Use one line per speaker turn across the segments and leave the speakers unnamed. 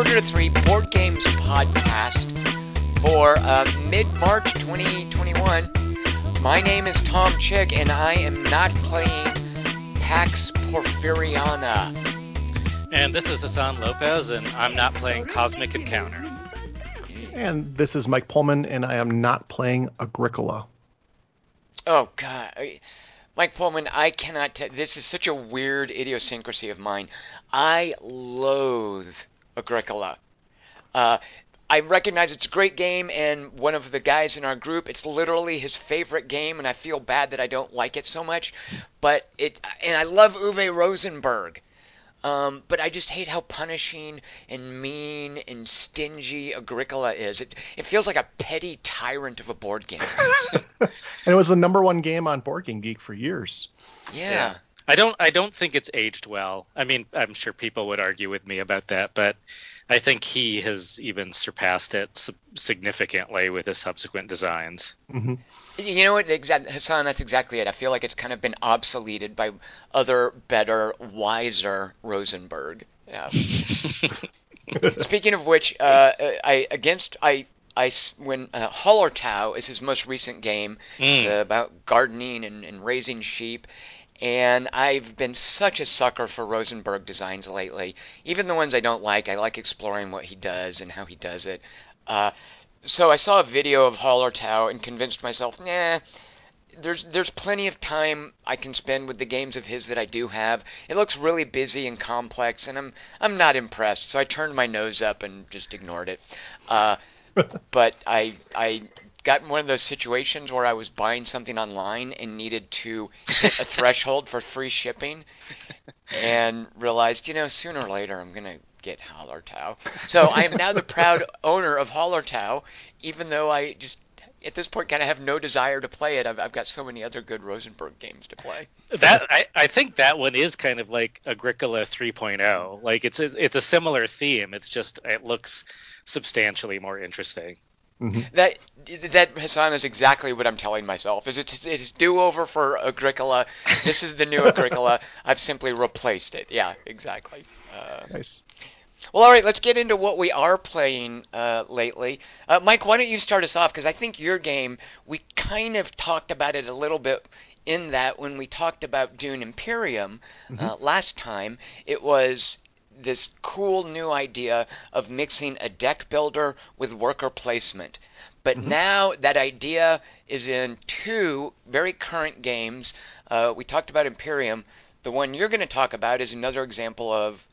Quarter Three Board Games podcast for uh, mid March 2021. My name is Tom Chick, and I am not playing Pax Porfiriana.
And this is Hassan Lopez, and I'm not playing Cosmic Encounter.
And this is Mike Pullman, and I am not playing Agricola.
Oh, God. Mike Pullman, I cannot. T- this is such a weird idiosyncrasy of mine. I loathe Agricola. Uh, I recognize it's a great game, and one of the guys in our group, it's literally his favorite game, and I feel bad that I don't like it so much. But it, and I love Uwe Rosenberg. Um, but I just hate how punishing and mean and stingy Agricola is. It it feels like a petty tyrant of a board game.
and it was the number one game on Board Game Geek for years.
Yeah. yeah.
I don't I don't think it's aged well. I mean, I'm sure people would argue with me about that, but I think he has even surpassed it significantly with his subsequent designs.
Mm-hmm.
You know what, Hassan? That's exactly it. I feel like it's kind of been obsoleted by other, better, wiser Rosenberg. Yeah. Speaking of which, uh, I against I I when uh, Hallertau is his most recent game. Mm. It's about gardening and, and raising sheep, and I've been such a sucker for Rosenberg designs lately. Even the ones I don't like, I like exploring what he does and how he does it. Uh, so I saw a video of Hallertau and convinced myself, nah, there's there's plenty of time I can spend with the games of his that I do have. It looks really busy and complex, and I'm I'm not impressed. So I turned my nose up and just ignored it. Uh, but I I got in one of those situations where I was buying something online and needed to hit a threshold for free shipping, and realized, you know, sooner or later I'm gonna get Hallertau. So I am now the proud owner of Hallertau, even though I just at this point kind of have no desire to play it. I've, I've got so many other good Rosenberg games to play.
That I, I think that one is kind of like Agricola 3.0. Like it's a, it's a similar theme. It's just it looks substantially more interesting.
Mm-hmm. That that Hassan is exactly what I'm telling myself. Is it's it's do over for Agricola. This is the new Agricola. I've simply replaced it. Yeah, exactly.
Uh, nice.
Well, all right. Let's get into what we are playing uh, lately. Uh, Mike, why don't you start us off? Because I think your game we kind of talked about it a little bit in that when we talked about Dune Imperium mm-hmm. Uh, last time, it was this cool new idea of mixing a deck builder with worker placement. But mm-hmm. now that idea is in two very current games. Uh, we talked about Imperium. The one you're going to talk about is another example of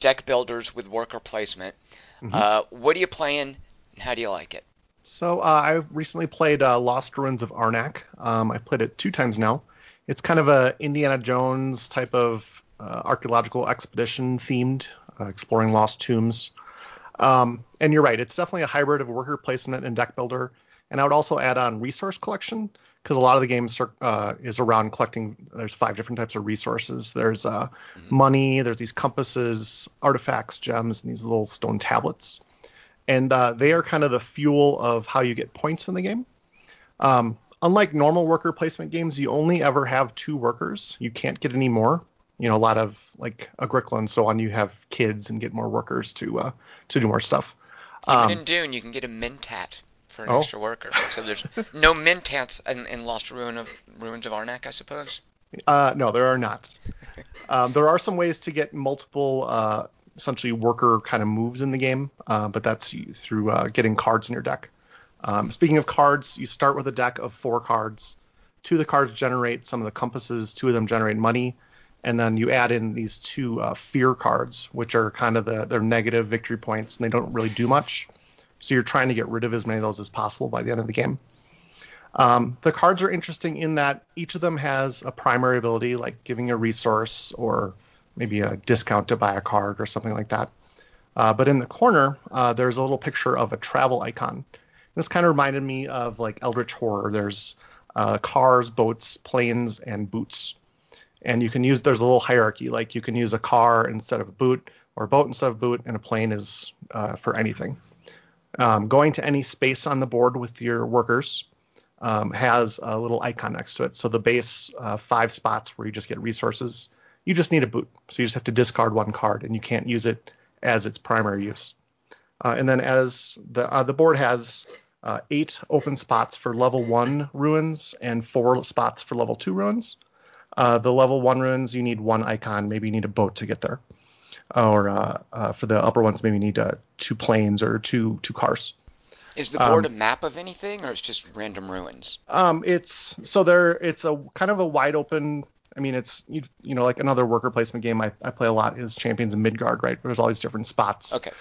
deck builders with worker placement. Mm-hmm. Uh, what are you playing? And how do you like it?
So uh, I recently played uh, Lost Ruins of Arnak. Um, I played it two times now. It's kind of a Indiana Jones type of archaeological expedition themed, uh, exploring lost tombs. Um, and you're right, it's definitely a hybrid of worker placement and deck builder. And I would also add on resource collection because a lot of the games uh, is around collecting. There's five different types of resources. There's uh, mm-hmm. money. There's these compasses, artifacts, gems, and these little stone tablets. And uh, they are kind of the fuel of how you get points in the game. Um, unlike normal worker placement games, you only ever have two workers. You can't get any more you know a lot of like Agricola and so on. You have kids and get more workers to uh, to do more stuff.
Even um, in Dune, you can get a mentat for an oh. extra worker. So there's no mentats in, in Lost Ruin of Ruins of Arnak, I suppose.
Uh, no, there are not. um, there are some ways to get multiple, uh, essentially worker kind of moves in the game, uh, but that's through uh, getting cards in your deck. Um, speaking of cards, you start with a deck of four cards. Two of the cards generate some of the compasses. Two of them generate money and then you add in these two uh, fear cards, which are kind of the their negative victory points, and they don't really do much. So you're trying to get rid of as many of those as possible by the end of the game. Um, the cards are interesting in that each of them has a primary ability, like giving a resource or maybe a discount to buy a card or something like that. Uh, but in the corner, uh, there's a little picture of a travel icon. This kind of reminded me of like Eldritch Horror. There's uh, cars, boats, planes, and boots and you can use there's a little hierarchy like you can use a car instead of a boot or a boat instead of a boot and a plane is uh, for anything. Um, going to any space on the board with your workers um, has a little icon next to it. So the base uh, five spots where you just get resources you just need a boot. So you just have to discard one card and you can't use it as its primary use. Uh, and then as the uh, the board has uh, eight open spots for level one ruins and four spots for level two ruins. Uh, the level one ruins, you need one icon. Maybe you need a boat to get there, or uh, uh, for the upper ones, maybe you need two planes or two two cars.
Is the board um, a map of anything, or it's just random ruins?
Um, it's so there. It's a kind of a wide open. I mean, it's you, you know like another worker placement game I, I play a lot is Champions of Midgard, right? There's all these different spots.
Okay.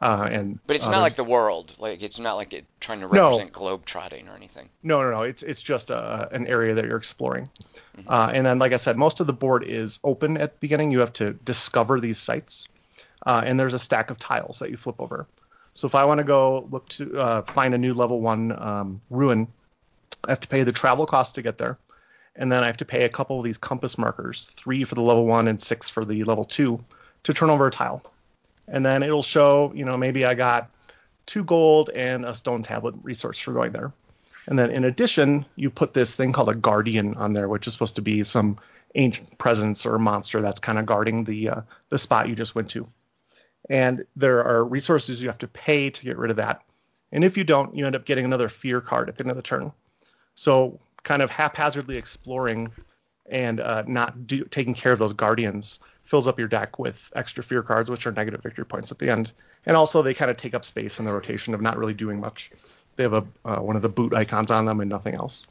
Uh, and
but it's uh, not like the world. Like it's not like it trying to represent no, globe trotting or anything.
No, no, no. It's it's just a, an area that you're exploring. Mm-hmm. Uh, and then, like I said, most of the board is open at the beginning. You have to discover these sites, uh, and there's a stack of tiles that you flip over. So if I want to go look to uh, find a new level one um, ruin, I have to pay the travel cost to get there, and then I have to pay a couple of these compass markers, three for the level one and six for the level two, to turn over a tile and then it'll show, you know, maybe I got two gold and a stone tablet resource for going there. And then in addition, you put this thing called a guardian on there, which is supposed to be some ancient presence or monster that's kind of guarding the uh, the spot you just went to. And there are resources you have to pay to get rid of that. And if you don't, you end up getting another fear card at the end of the turn. So kind of haphazardly exploring and uh, not do, taking care of those guardians fills up your deck with extra fear cards, which are negative victory points at the end. And also, they kind of take up space in the rotation of not really doing much. They have a uh, one of the boot icons on them and nothing else.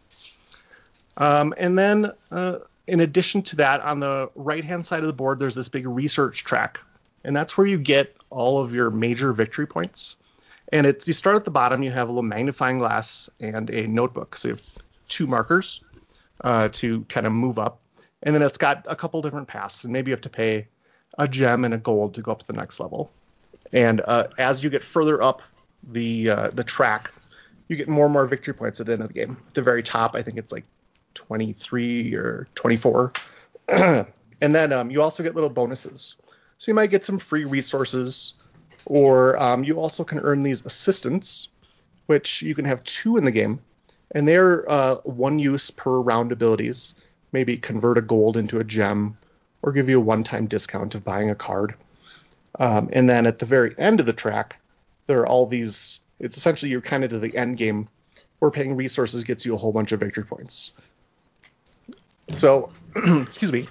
Um, and then, uh, in addition to that, on the right hand side of the board, there's this big research track, and that's where you get all of your major victory points. And it's you start at the bottom. You have a little magnifying glass and a notebook. So you have two markers uh, to kind of move up and then it's got a couple different paths, and maybe you have to pay a gem and a gold to go up to the next level. And uh, as you get further up the uh, the track, you get more and more victory points at the end of the game. At the very top, I think it's like 23 or 24. and then um, you also get little bonuses. So you might get some free resources, or um, you also can earn these assistants, which you can have two in the game, and they're uh, one use per round abilities maybe convert a gold into a gem or give you a one-time discount of buying a card. Um, and then at the very end of the track, there are all these. It's essentially you're kind of to the end game, where paying resources gets you a whole bunch of victory points. So, excuse me.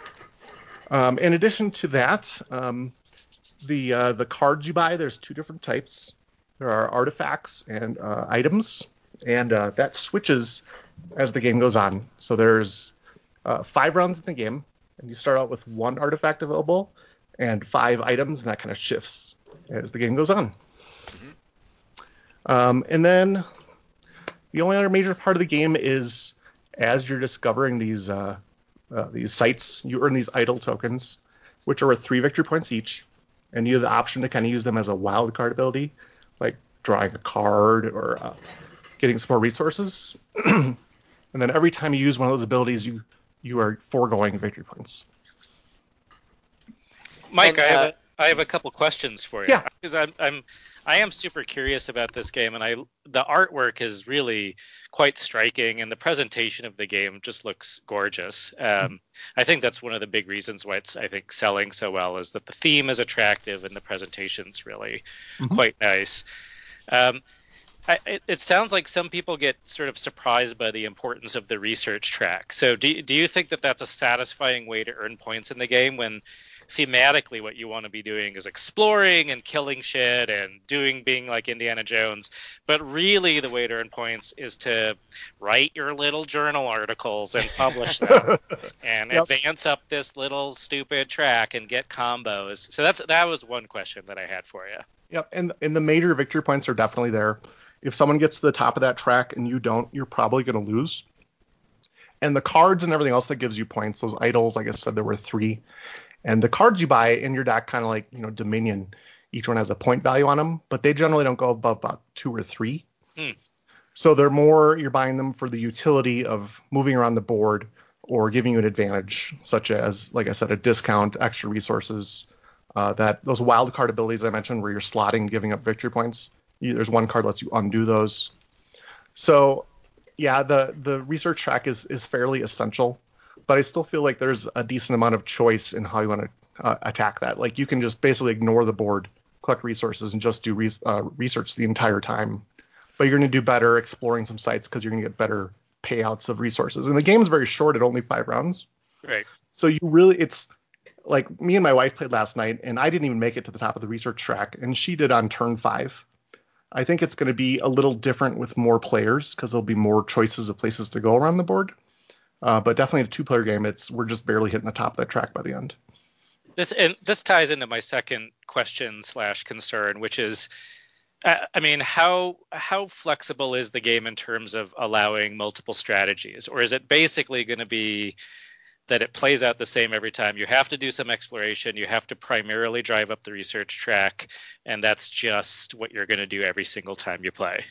Um, in addition to that, um, the uh, the cards you buy, there's two different types. There are artifacts and uh, items, and uh, that switches as the game goes on. So there's uh, five rounds in the game, and you start out with one artifact available and five items, and that kind of shifts as the game goes on. Mm-hmm. Um, and then the only other major part of the game is as you're discovering these uh, uh, these sites, you earn these idol tokens, which are worth three victory points each, and you have the option to kind of use them as a wild card ability, like drawing a card or uh, getting some more resources. and then every time you use one of those abilities, you you are foregoing victory points.
Mike, and, I have uh, a, I have a couple questions for you.
Yeah,
because I'm I'm I am super curious about this game, and I the artwork is really quite striking, and the presentation of the game just looks gorgeous. Um, mm-hmm. I think that's one of the big reasons why it's I think selling so well is that the theme is attractive and the presentation's really mm-hmm. quite nice. Um, I, it, it, sounds like some people get sort of surprised by the importance of the research track. So, do, do you think that that's a satisfying way to earn points in the game when thematically what you want to be doing is exploring and killing shit and doing being like Indiana Jones, but really the way to earn points is to write your little journal articles and publish them and yep. advance up this little stupid track and get combos. So that's that was one question that I had for you.
Yep, and and the major victory points are definitely there. If someone gets to the top of that track and you don't, you're probably going to lose. And the cards and everything else that gives you points, those idols, like I said, there were three. And the cards you buy in your deck, kind of like you know Dominion, each one has a point value on them, but they generally don't go above about two or three. Hmm. So they're more you're buying them for the utility of moving around the board or giving you an advantage, such as like I said, a discount, extra resources. Uh, that those wild card abilities I mentioned, where you're slotting, giving up victory points. You, there's one card that lets you undo those. So yeah, the the research track is is fairly essential, but I still feel like there's a decent amount of choice in how you want to uh, attack that. Like you can just basically ignore the board collect resources and just do re- uh, research the entire time. But you're going to do better exploring some sites because you're going to get better payouts of resources. And the game is very short at only five rounds.
Right.
So you really, it's like me and my wife played last night, and I didn't even make it to the top of the research track, and she did on turn five. I think it's going to be a little different with more players because there'll be more choices of places to go around the board. Uh, but definitely a two-player game. It's we're just barely hitting the top of that track by the end.
This and this ties into my second question slash concern, which is, uh, I mean, how how flexible is the game in terms of allowing multiple strategies, or is it basically going to be that it plays out the same every time. You have to do some exploration. You have to primarily drive up the research track, and that's just what you're going to do every single time you play.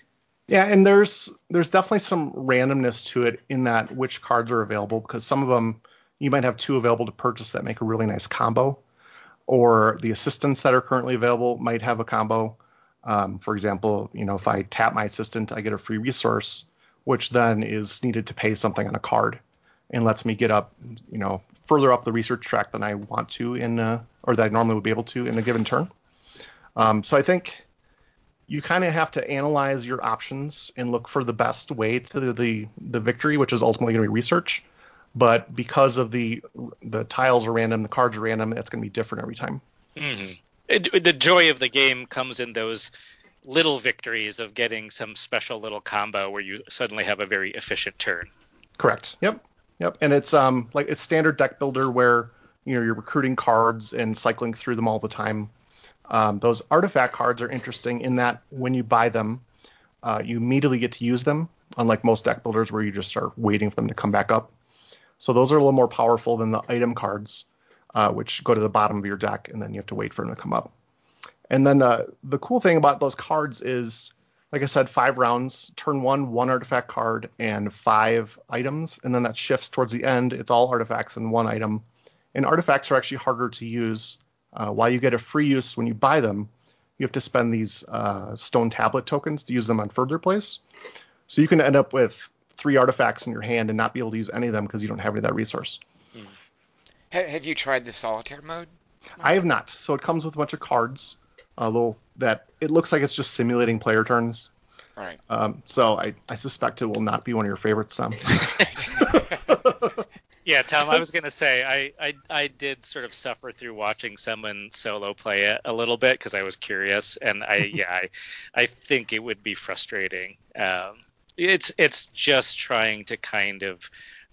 Yeah, and there's there's definitely some randomness to it in that which cards are available because some of them you might have two available to purchase that make a really nice combo, or the assistants that are currently available might have a combo. Um, for example, you know, if I tap my assistant, I get a free resource, which then is needed to pay something on a card and lets me get up, you know, further up the research track than I want to in, uh, or that I normally would be able to in a given turn. Um, so I think you kind of have to analyze your options and look for the best way to the the, victory, which is ultimately going to be research. But because of the the tiles are random, the cards are random, it's going to be different every time.
Mm-hmm. It, the joy of the game comes in those little victories of getting some special little combo where you suddenly have a very efficient turn.
Correct. Yep. Yep, and it's um like it's standard deck builder where you know you're recruiting cards and cycling through them all the time. Um, those artifact cards are interesting in that when you buy them, uh, you immediately get to use them, unlike most deck builders where you just start waiting for them to come back up. So those are a little more powerful than the item cards, uh, which go to the bottom of your deck and then you have to wait for them to come up. And then uh, the cool thing about those cards is like I said, five rounds. Turn one, one artifact card and five items, and then that shifts towards the end. It's all artifacts and one item. And artifacts are actually harder to use. Uh, while you get a free use when you buy them, you have to spend these uh, stone tablet tokens to use them on further plays. So you can end up with three artifacts in your hand and not be able to use any of them because you don't have any of that resource. Hmm.
Have you tried the solitaire mode?
I have not. So it comes with a bunch of cards a little that it looks like it's just simulating player turns.
Right.
Um, so I, I suspect it will not be one of your favorites, Tom.
yeah, Tom, I was gonna say I, I I did sort of suffer through watching someone solo play it a little bit because I was curious, and I yeah I I think it would be frustrating. Um, it's it's just trying to kind of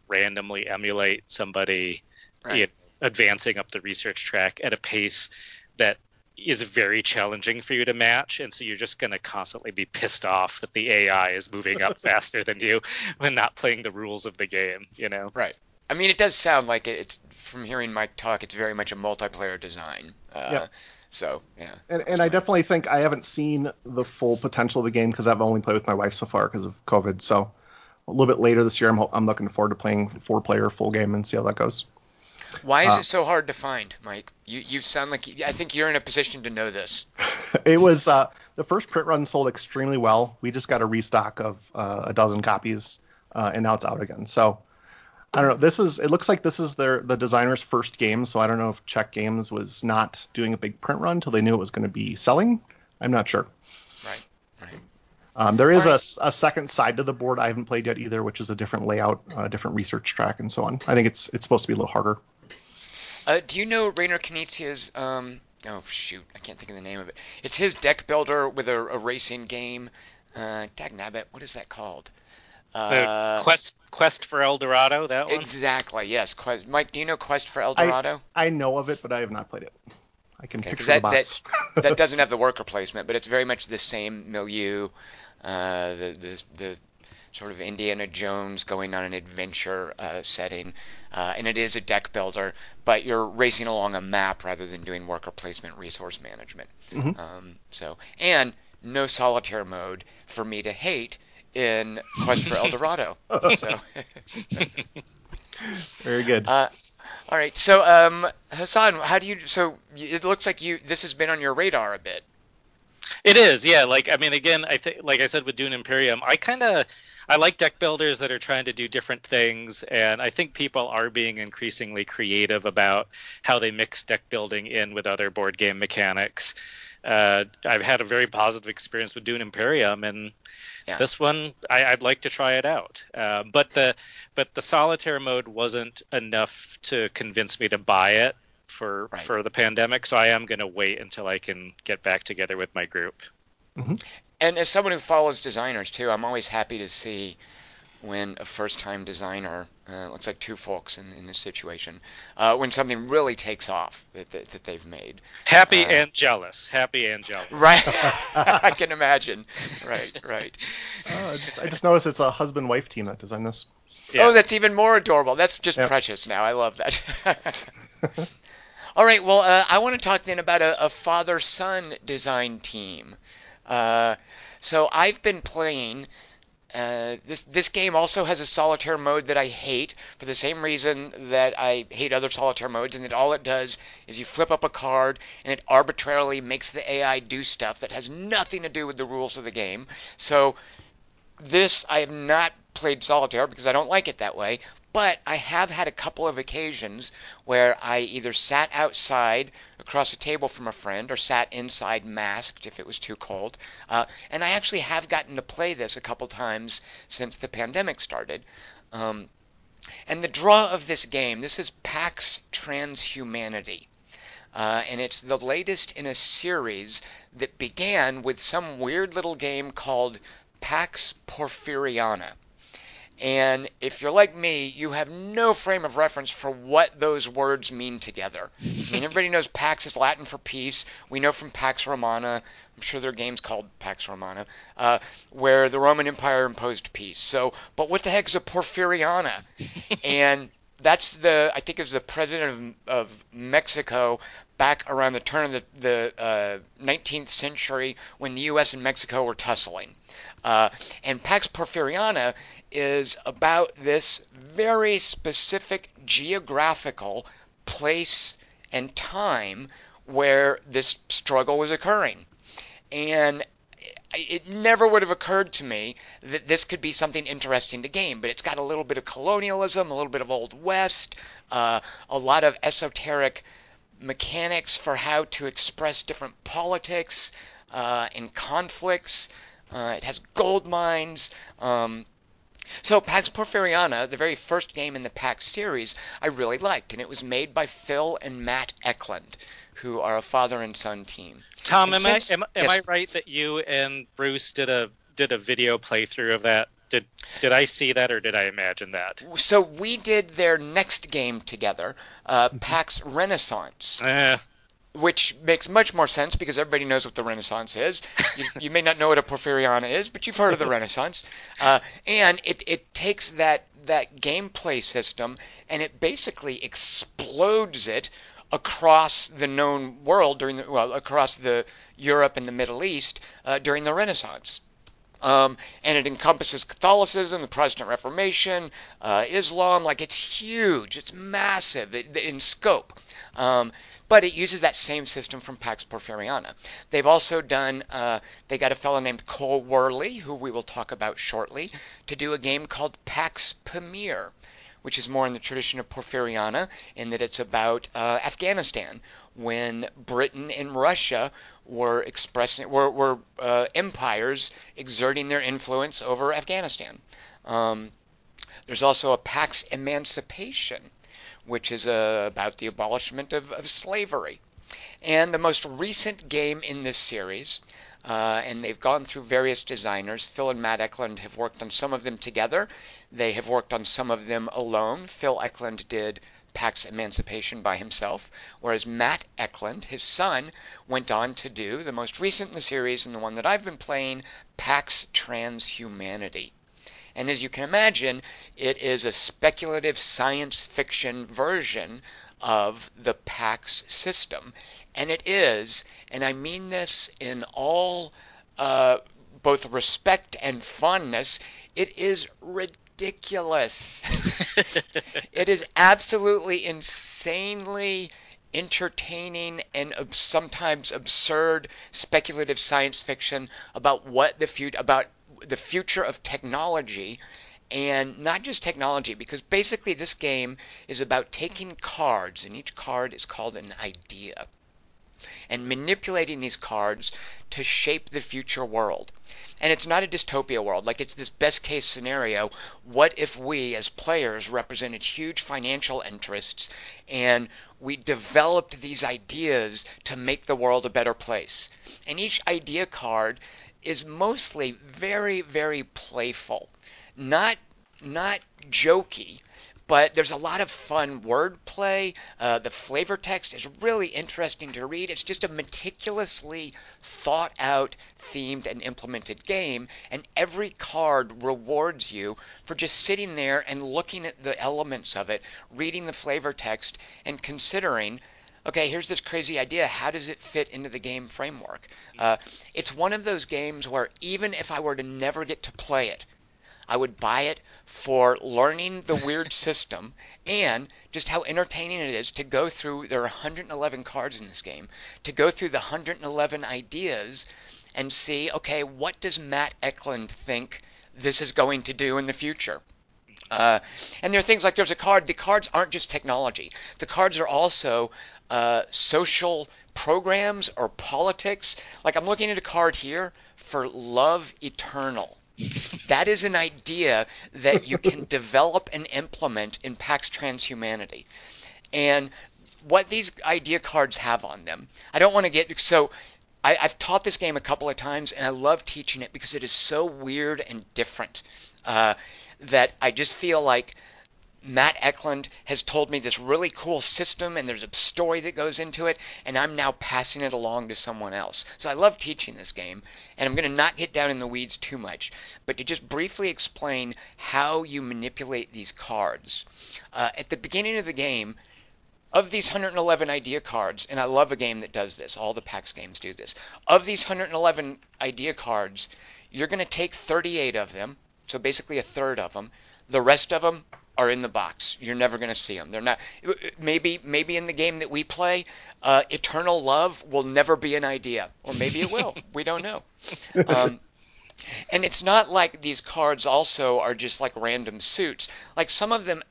randomly emulate somebody right. advancing up the research track at a pace that is very challenging for you to match, and so you're just going to constantly be pissed off that the AI is moving up faster than you when not playing the rules of the game. You know,
right? I mean, it does sound like it's from hearing Mike talk. It's very much a multiplayer design. Uh, yeah. So yeah.
And, and I definitely think I haven't seen the full potential of the game because I've only played with my wife so far because of COVID. So a little bit later this year, I'm I'm looking forward to playing four player full game and see how that goes.
Why is uh, it so hard to find, Mike? You you sound like I think you're in a position to know this.
it was uh, the first print run sold extremely well. We just got a restock of uh, a dozen copies, uh, and now it's out again. So I don't know. This is it looks like this is their the designer's first game. So I don't know if Czech Games was not doing a big print run until they knew it was going to be selling. I'm not sure.
Right. Right.
Um, there is right. a, a, second side to the board I haven't played yet either, which is a different layout, a different research track, and so on. I think it's it's supposed to be a little harder.
Uh, do you know Reiner Knizia's? Um, oh shoot, I can't think of the name of it. It's his deck builder with a, a racing game. Uh, Dagnabbit, what is that called?
Uh, Quest Quest for El Dorado. That one.
Exactly. Yes. Quest. Mike, do you know Quest for El Dorado?
I, I know of it, but I have not played it. I can okay, picture that, the box.
that, that doesn't have the worker placement, but it's very much the same milieu. Uh, the, the the sort of Indiana Jones going on an adventure uh, setting, uh, and it is a deck builder, but you're racing along a map rather than doing worker placement, resource management. Mm-hmm. Um, so and no solitaire mode for me to hate in Quest for El Dorado. so.
Very good.
Uh, all right, so um, Hassan, how do you? So it looks like you this has been on your radar a bit.
It is, yeah. Like I mean, again, I think, like I said with Dune Imperium, I kind of I like deck builders that are trying to do different things, and I think people are being increasingly creative about how they mix deck building in with other board game mechanics. Uh, I've had a very positive experience with Dune Imperium, and yeah. this one I, would like to try it out. Uh, but the but the solitaire mode wasn't enough to convince me to buy it for right. for the pandemic, so I am going to wait until I can get back together with my group.
Mm-hmm. And as someone who follows designers too, I'm always happy to see when a first-time designer uh, looks like two folks in, in this situation uh, when something really takes off that, that, that they've made
happy uh, and jealous happy and jealous
right i can imagine right right
uh, I, just, I just noticed it's a husband wife team that designed this
yeah. oh that's even more adorable that's just yep. precious now i love that all right well uh, i want to talk then about a, a father-son design team uh, so I've been playing. Uh, this this game also has a solitaire mode that I hate for the same reason that I hate other solitaire modes, and that all it does is you flip up a card and it arbitrarily makes the AI do stuff that has nothing to do with the rules of the game. So this I have not played solitaire because I don't like it that way. But I have had a couple of occasions where I either sat outside across a table from a friend or sat inside masked if it was too cold. Uh, and I actually have gotten to play this a couple times since the pandemic started. Um, and the draw of this game, this is Pax Transhumanity. Uh, and it's the latest in a series that began with some weird little game called Pax Porfiriana. And if you're like me, you have no frame of reference for what those words mean together. I mean, everybody knows Pax is Latin for peace. We know from Pax Romana, I'm sure there are games called Pax Romana, uh, where the Roman Empire imposed peace. So, but what the heck is a Porfiriana? and that's the, I think it was the president of, of Mexico back around the turn of the, the uh, 19th century when the U.S. and Mexico were tussling. Uh, and Pax Porfiriana is about this very specific geographical place and time where this struggle was occurring. And it never would have occurred to me that this could be something interesting to game, but it's got a little bit of colonialism, a little bit of Old West, uh, a lot of esoteric mechanics for how to express different politics uh, and conflicts. Uh, it has gold mines. Um, so Pax Porfiriana, the very first game in the Pax series, I really liked, and it was made by Phil and Matt Eklund, who are a father and son team.
Tom, am since, I am, am yes. I right that you and Bruce did a did a video playthrough of that? Did did I see that or did I imagine that?
So we did their next game together, uh, mm-hmm. PAX Renaissance.
Eh,
which makes much more sense because everybody knows what the Renaissance is. You, you may not know what a Porfiriana is, but you've heard of the Renaissance. Uh, and it, it takes that that gameplay system and it basically explodes it across the known world during the well across the Europe and the Middle East uh, during the Renaissance. Um, and it encompasses Catholicism, the Protestant Reformation, uh, Islam. Like it's huge, it's massive in scope. Um, but it uses that same system from Pax Porfiriana. They've also done, uh, they got a fellow named Cole Wehrle, who we will talk about shortly, to do a game called Pax Pamir, which is more in the tradition of Porfiriana in that it's about uh, Afghanistan when Britain and Russia were expressing were, were uh, empires exerting their influence over Afghanistan. Um, there's also a Pax Emancipation, which is uh, about the abolishment of, of, slavery. And the most recent game in this series, uh, and they've gone through various designers. Phil and Matt Eklund have worked on some of them together. They have worked on some of them alone. Phil Eklund did Pax Emancipation by himself, whereas Matt Eklund, his son, went on to do the most recent in the series and the one that I've been playing, Pax Transhumanity. And as you can imagine, it is a speculative science fiction version of the PAX system. And it is, and I mean this in all uh, both respect and fondness, it is ridiculous. it is absolutely insanely entertaining and sometimes absurd speculative science fiction about what the future about the future of technology and not just technology because basically this game is about taking cards and each card is called an idea and manipulating these cards to shape the future world. And it's not a dystopia world, like it's this best case scenario. What if we, as players, represented huge financial interests and we developed these ideas to make the world a better place? And each idea card is mostly very, very playful, not not jokey, but there's a lot of fun wordplay. Uh, the flavor text is really interesting to read. It's just a meticulously thought out, themed, and implemented game, and every card rewards you for just sitting there and looking at the elements of it, reading the flavor text, and considering okay, here's this crazy idea. How does it fit into the game framework? Uh, it's one of those games where even if I were to never get to play it, I would buy it for learning the weird system and just how entertaining it is to go through. There are 111 cards in this game. To go through the 111 ideas and see, okay, what does Matt Eklund think this is going to do in the future? Uh, and there are things like there's a card. The cards aren't just technology. The cards are also uh, social programs or politics. Like I'm looking at a card here for Love Eternal. That is an idea that you can develop and implement in PAX Transhumanity. And what these idea cards have on them, I don't want to get so. I, have taught this game a couple of times, and I love teaching it because it is so weird and different uh, that I just feel like Matt Eklund has told me this really cool system and there's a story that goes into it, and I'm now passing it along to someone else. So I love teaching this game, and I'm going to not get down in the weeds too much, but to just briefly explain how you manipulate these cards. Uh, at the beginning of the game, of these 111 idea cards, and I love a game that does this, all the PAX games do this. Of these 111 idea cards, you're going to take 38 of them, so basically a third of them. The rest of them are in the box. You're never going to see them. They're not. Maybe maybe in the game that we play, uh, eternal love will never be an idea, or maybe it will. we don't know. Um, and it's not like these cards also are just like random suits. Like some of them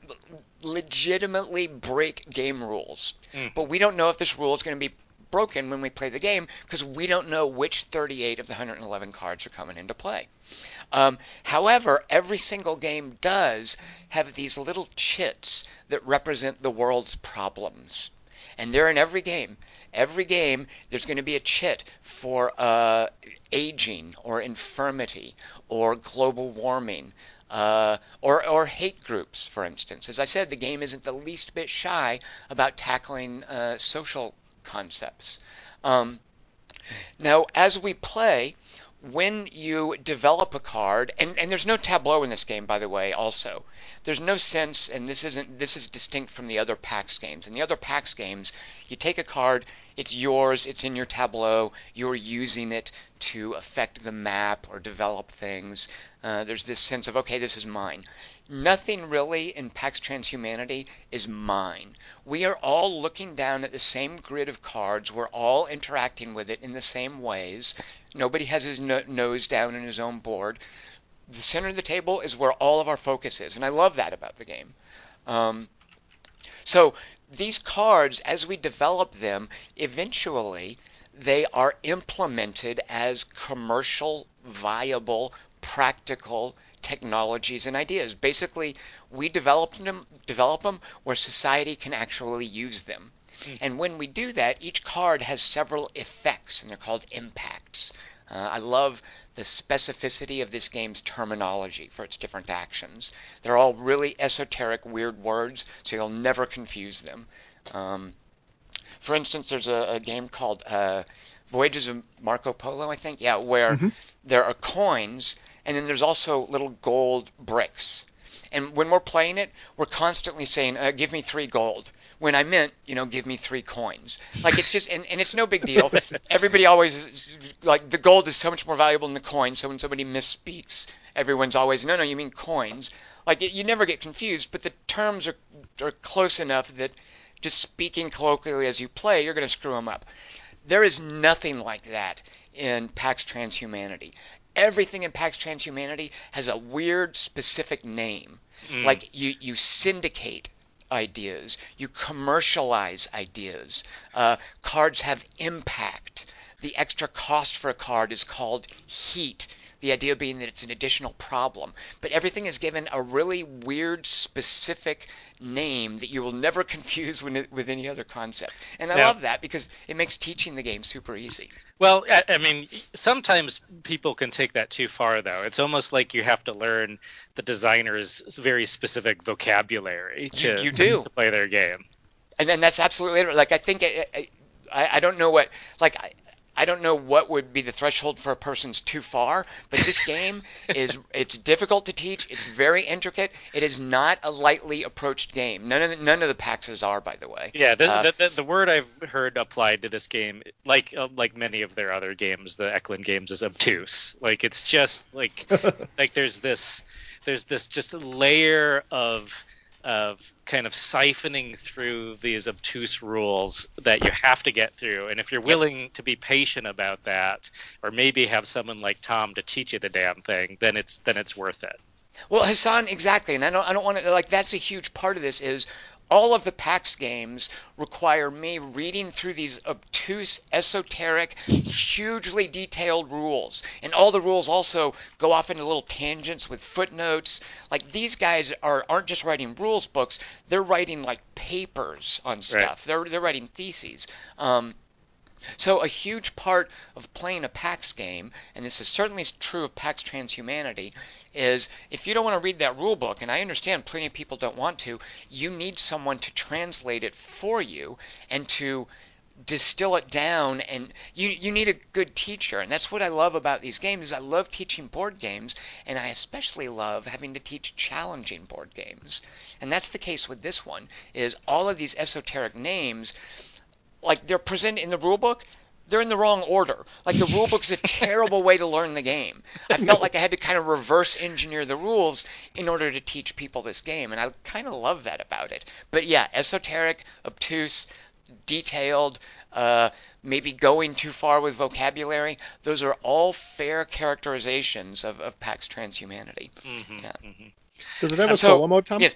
legitimately break game rules, mm. but we don't know if this rule is going to be broken when we play the game because we don't know which 38 of the 111 cards are coming into play. Um, however, every single game does have these little chits that represent the world's problems. And they're in every game. Every game, there's going to be a chit for uh, aging or infirmity or global warming. Uh, or, or hate groups, for instance. As I said, the game isn't the least bit shy about tackling uh, social concepts. Um, now, as we play, when you develop a card, and, and there's no tableau in this game, by the way, also. There's no sense, and this isn't this is distinct from the other PAX games. In the other PAX games, you take a card, it's yours, it's in your tableau, you're using it to affect the map or develop things. Uh, there's this sense of, okay, this is mine. Nothing really PAX Transhumanity is mine. We are all looking down at the same grid of cards. We're all interacting with it in the same ways. Nobody has his no- nose down in his own board. The center of the table is where all of our focus is, and I love that about the game. Um, so these cards, as we develop them, eventually they are implemented as commercial, viable, practical technologies and ideas. Basically, we develop them, develop them where society can actually use them. Mm. And when we do that, each card has several effects, and they're called impacts. Uh, I love the specificity of this game's terminology for its different actions. They're all really esoteric, weird words, so you'll never confuse them. Um, for instance, there's a, a game called uh, Voyages of Marco Polo, I think, yeah, where mm-hmm. there are coins and then there's also little gold bricks. And when we're playing it, we're constantly saying, uh, "Give me three gold." When I meant, you know, give me three coins. Like it's just, and, and it's no big deal. Everybody always like the gold is so much more valuable than the coin. So when somebody misspeaks, everyone's always, "No, no, you mean coins." Like it, you never get confused, but the terms are are close enough that just speaking colloquially as you play, you're going to screw them up. There is nothing like that in PAX Transhumanity. Everything in PAX Transhumanity has a weird specific name. Mm. Like you, you syndicate ideas, you commercialize ideas. Uh, cards have impact. The extra cost for a card is called heat. The idea being that it's an additional problem. But everything is given a really weird, specific name that you will never confuse it, with any other concept. And I love that because it makes teaching the game super easy.
Well, I, I, mean, sometimes people can take that too far, though. It's almost like you have to learn the designer's very specific vocabulary to,
you, you do.
to play their game.
And then that's absolutely like I think I, I, I don't know what like I, I don't know what would be the threshold for a person's too far, but this game is it's difficult to teach. It's very intricate. It is not a lightly approached game. None of the, none of the PAXs are, by the way.
Yeah, the, uh, the, the, the, word I've heard applied to this game, like uh, like many of their other games, the Eklund games, is obtuse. Like it's just like like there's this there's this just layer of of kind of siphoning through these obtuse rules that you have to get through. And if you're willing to be patient about that, or maybe have someone like Tom to teach you the damn thing, then it's then it's worth it.
Well, Hassan, exactly, and I don't I don't want to like that's a huge part of this is all of the PAX games require me reading through these obtuse, esoteric, hugely detailed rules. And all the rules also go off into little tangents with footnotes. Like these guys are aren't just writing rules books, they're writing like papers on stuff. Right. They're they're writing theses. Um, so a huge part of playing a PAX game, and this is certainly true of PAX Transhumanity, is if you don't want to read that rule book, and I understand plenty of people don't want to, you need someone to translate it for you and to distill it down and you you need a good teacher. And that's what I love about these games is I love teaching board games and I especially love having to teach challenging board games. And that's the case with this one is all of these esoteric names like they're presented in the rule book they're in the wrong order. Like the rule book is a terrible way to learn the game. I felt like I had to kind of reverse engineer the rules in order to teach people this game, and I kind of love that about it. But yeah, esoteric, obtuse, detailed, uh, maybe going too far with vocabulary. Those are all fair characterizations of, of PAX transhumanity.
Mm-hmm, yeah. mm-hmm. Does it have a so, solo mode, Tom?
Yes.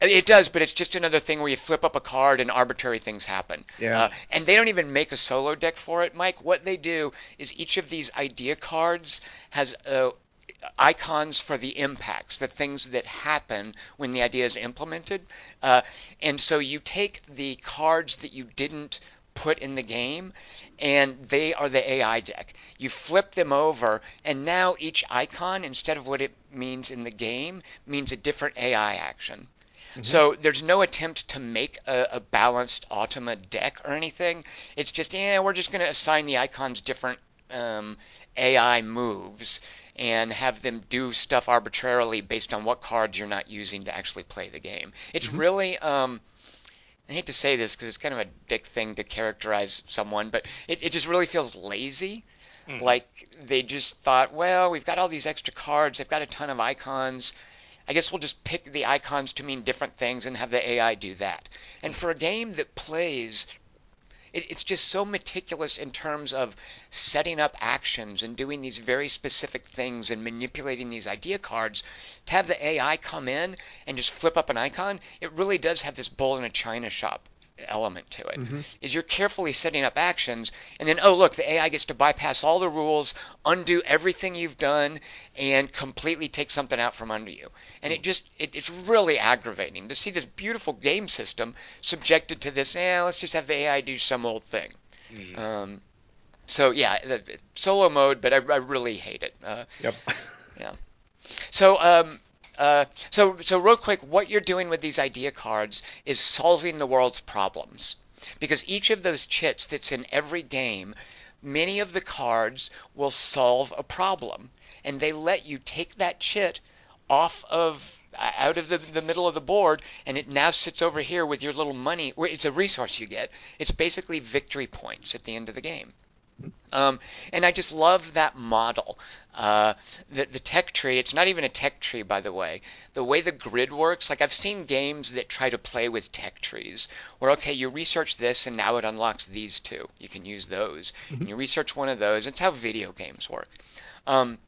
It does, but it's just another thing where you flip up a card and arbitrary things happen.
Yeah. Uh,
and they don't even make a solo deck for it, Mike. What they do is each of these idea cards has uh, icons for the impacts, the things that happen when the idea is implemented. Uh, and so you take the cards that you didn't put in the game and they are the AI deck. You flip them over, and now each icon, instead of what it means in the game, means a different AI action. Mm-hmm. So there's no attempt to make a, a, balanced Automa deck or anything. It's just, yeah, we're just going to assign the icons different um, AI moves and have them do stuff arbitrarily based on what cards you're not using to actually play the game. It's mm-hmm. really, um, I hate to say this because it's kind of a dick thing to characterize someone, but it, it just really feels lazy. Mm. Like they just thought, well, we've got all these extra cards, they've got a ton of icons I guess we'll just pick the icons to mean different things and have the AI do that. And for a game that plays, it, it's just so meticulous in terms of setting up actions and doing these very specific things and manipulating these idea cards. To have the AI come in and just flip up an icon, it really does have this bull in a china shop element to it mm-hmm. is you're carefully setting up actions and then oh look the ai gets to bypass all the rules undo everything you've done and completely take something out from under you. And it just it, it's really aggravating to see this beautiful game system subjected to this yeah let's just have the ai do some old thing. Mm-hmm. um, so yeah the, solo mode but I, I really hate it. Uh,
yep.
yeah. So um, uh, so, so real quick, what you're doing with these idea cards is solving the world's problems. Because each of those chits that's in every game, many of the cards will solve a problem. And they let you take that chit off of out of the, the middle of the board and it now sits over here with your little money it's a resource you get it's basically victory points at the end of the game Um, and I just love that model. Uh, the, the tech tree, it's not even a tech tree, by the way. The way the grid works, like I've seen games that try to play with tech trees, where, okay, you research this and now it unlocks these two. You can use those. Mm-hmm. And you research one of those. It's how video games work. Um,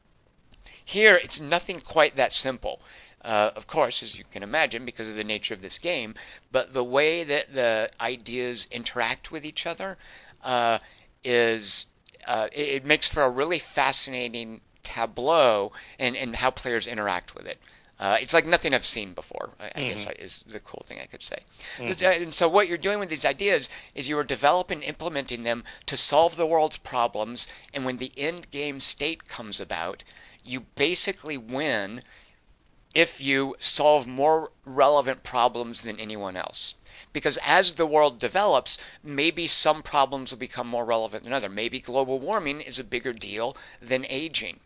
here, it's nothing quite that simple. Uh, of course, as you can imagine, because of the nature of this game, but the way that the ideas interact with each other uh, is uh, it, it, makes for a really fascinating tableau and, and how players interact with it. Uh, it's like nothing I've seen before. I, mm-hmm. I, guess mm-hmm. is the cool thing I could say. Mm-hmm. And so what you're doing with these ideas is you are developing, implementing them to solve the world's problems. And when the end game state comes about, you basically win if you solve more relevant problems than anyone else because as the world develops, maybe some problems will become more relevant than other. Maybe global warming is a bigger deal than aging.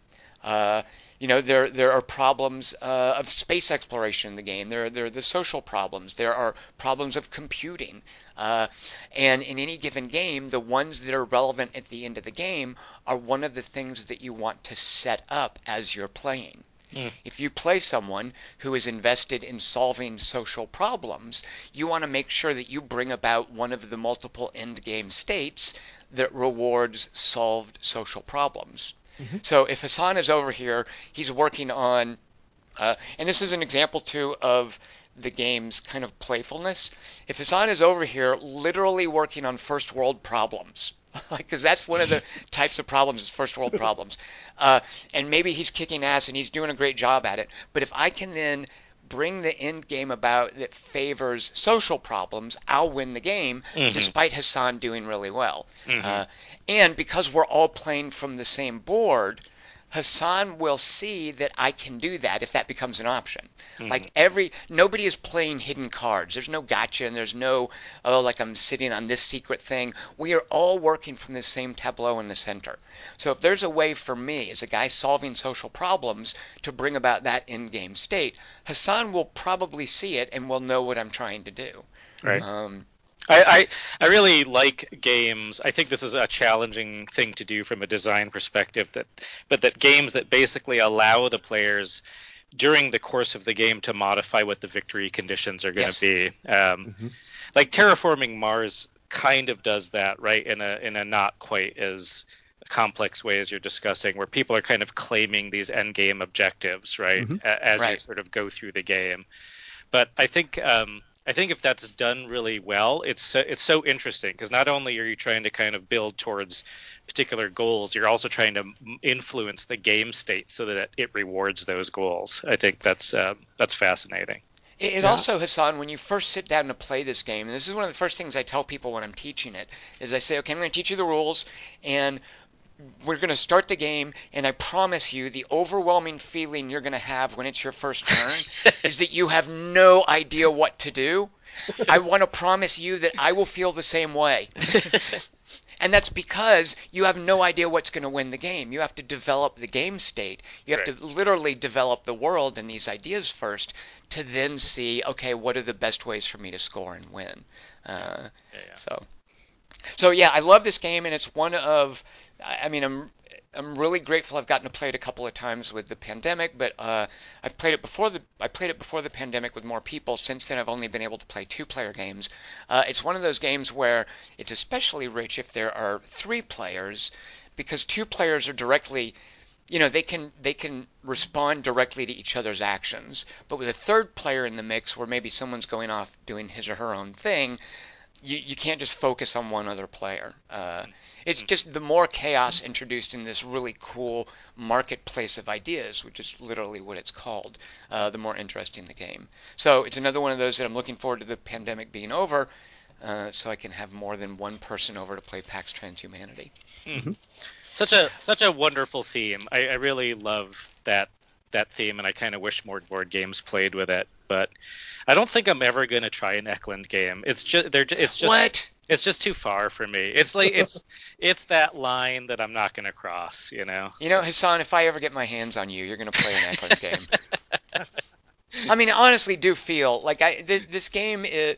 Uh, you know, there there are problems uh, of space exploration in the game. There there are the social problems. There are problems of computing. Uh, and in any given game, the ones that are relevant at the end of the game are one of the things that you want to set up as you're playing. Mm. If you play someone who is invested in solving social problems, you want to make sure that you bring about one of the multiple end game states that rewards solved social problems. Mm-hmm. So if Hassan is over here, he's working on, uh, and this is an example too of the game's kind of playfulness. If Hassan is over here literally working on first world problems, because that's one of the types of problems is first world problems. Uh, and maybe he's kicking ass and he's doing a great job at it. But if I can then bring the end game about that favors social problems, I'll win the game, mm-hmm. despite Hassan doing really well. Mm-hmm. Uh, and because we're all playing from the same board, Hassan will see that I can do that if that becomes an option. Mm-hmm. Like every nobody is playing hidden cards. There's no gotcha and there's no oh like I'm sitting on this secret thing. We are all working from the same tableau in the center. So if there's a way for me as a guy solving social problems to bring about that in-game state, Hassan will probably see it and will know what I'm trying to do.
Right. Um, I, I, I really like games. I think this is a challenging thing to do from a design perspective. That, but that games that basically allow the players during the course of the game to modify what the victory conditions are going to yes. be. Um, mm-hmm. Like terraforming Mars kind of does that, right? In a in a not quite as complex way as you're discussing, where people are kind of claiming these end game objectives, right, mm-hmm. as right. you sort of go through the game. But I think um, I think if that's done really well, it's so, it's so interesting because not only are you trying to kind of build towards particular goals, you're also trying to influence the game state so that it rewards those goals. I think that's uh, that's fascinating.
It, it yeah. also, Hassan, when you first sit down to play this game, and this is one of the first things I tell people when I'm teaching it, is I say, okay, I'm going to teach you the rules, and we're going to start the game, and I promise you, the overwhelming feeling you're going to have when it's your first turn is that you have no idea what to do. I want to promise you that I will feel the same way. and that's because you have no idea what's going to win the game. You have to develop the game state. You have right. to literally develop the world and these ideas first to then see, okay, what are the best ways for me to score and win? Uh, yeah, yeah. So, so yeah, I love this game, and it's one of I mean, I'm I'm really grateful I've gotten to play it a couple of times with the pandemic, but uh, I've played it before the I played it before the pandemic with more people. Since then, I've only been able to play two-player games. Uh, it's one of those games where it's especially rich if there are three players, because two players are directly, you know, they can they can respond directly to each other's actions. But with a third player in the mix, where maybe someone's going off doing his or her own thing, you, you can't just focus on one other player. Uh, it's just the more chaos introduced in this really cool marketplace of ideas, which is literally what it's called, uh, the more interesting the game. So it's another one of those that I'm looking forward to the pandemic being over, uh, so I can have more than one person over to play PAX Transhumanity.
Mm-hmm. Such a such a wonderful theme. I, I really love that that theme, and I kind of wish more board games played with it. But I don't think I'm ever going to try an Eklund game. It's just they're it's just
what?
It's just too far for me. It's like it's it's that line that I'm not going to cross. You know.
You know, Hassan, if I ever get my hands on you, you're going to play an Eklund game. I mean, I honestly do feel like I this, this game is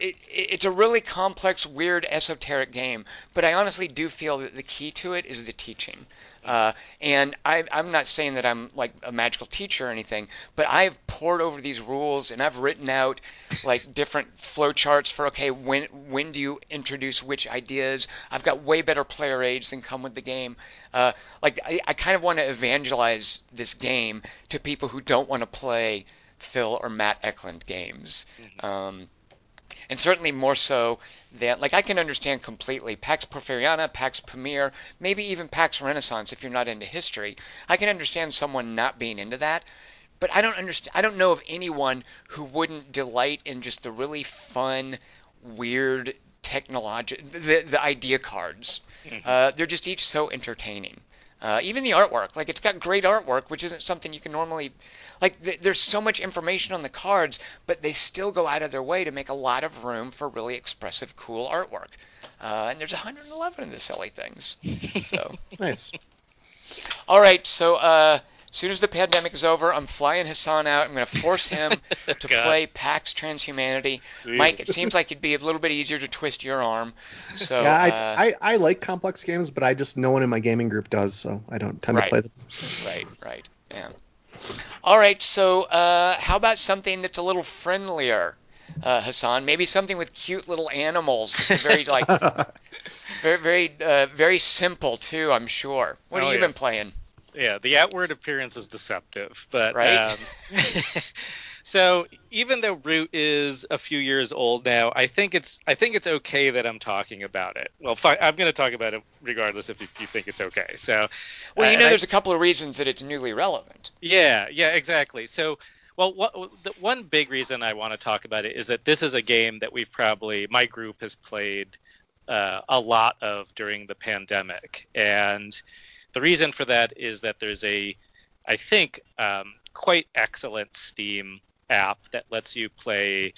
it, it's a really complex, weird, esoteric game, but I honestly do feel that the key to it is the teaching. Uh, and I, I'm not saying that I'm like a magical teacher or anything, but I've poured over these rules and I've written out like different flowcharts for okay, when when do you introduce which ideas? I've got way better player aids than come with the game. Uh, like I, I kind of want to evangelize this game to people who don't want to play Phil or Matt Eklund games. Mm-hmm. Um, and certainly more so than like I can understand completely Pax Porfiriana, Pax Pamir, maybe even Pax Renaissance if you're not into history. I can understand someone not being into that, but I don't understand. I don't know of anyone who wouldn't delight in just the really fun, weird technology, the the idea cards. Mm-hmm. Uh, they're just each so entertaining. Uh, even the artwork, like it's got great artwork, which isn't something you can normally like th- there's so much information on the cards, but they still go out of their way to make a lot of room for really expressive, cool artwork. Uh, and there's 111 of the silly things. So
nice.
All right, so uh, as soon as the pandemic is over, I'm flying Hassan out. I'm going to force him to play PAX Transhumanity. Jesus. Mike, it seems like it'd be a little bit easier to twist your arm. So
yeah, I, uh, I, I, like complex games, but I just no one in my gaming group does, so I don't tend
right.
to play them.
Right, right, yeah. All right, so uh, how about something that's a little friendlier, uh, Hassan? Maybe something with cute little animals. Very like very very uh, very simple too. I'm sure. What oh, have you yes. been playing?
Yeah, the outward appearance is deceptive, but
right. Um,
So even though Root is a few years old now, I think it's I think it's okay that I'm talking about it. Well, fi- I'm going to talk about it regardless if you, you, think it's okay. So,
well, you uh, know, there's I, a couple of reasons that it's newly relevant.
Yeah, yeah, exactly. So, well, what, the one big reason I want to talk about it is that this is a game that we've probably my group has played uh, a lot of during the pandemic, and the reason for that is that there's a I think um, quite excellent Steam app that lets you play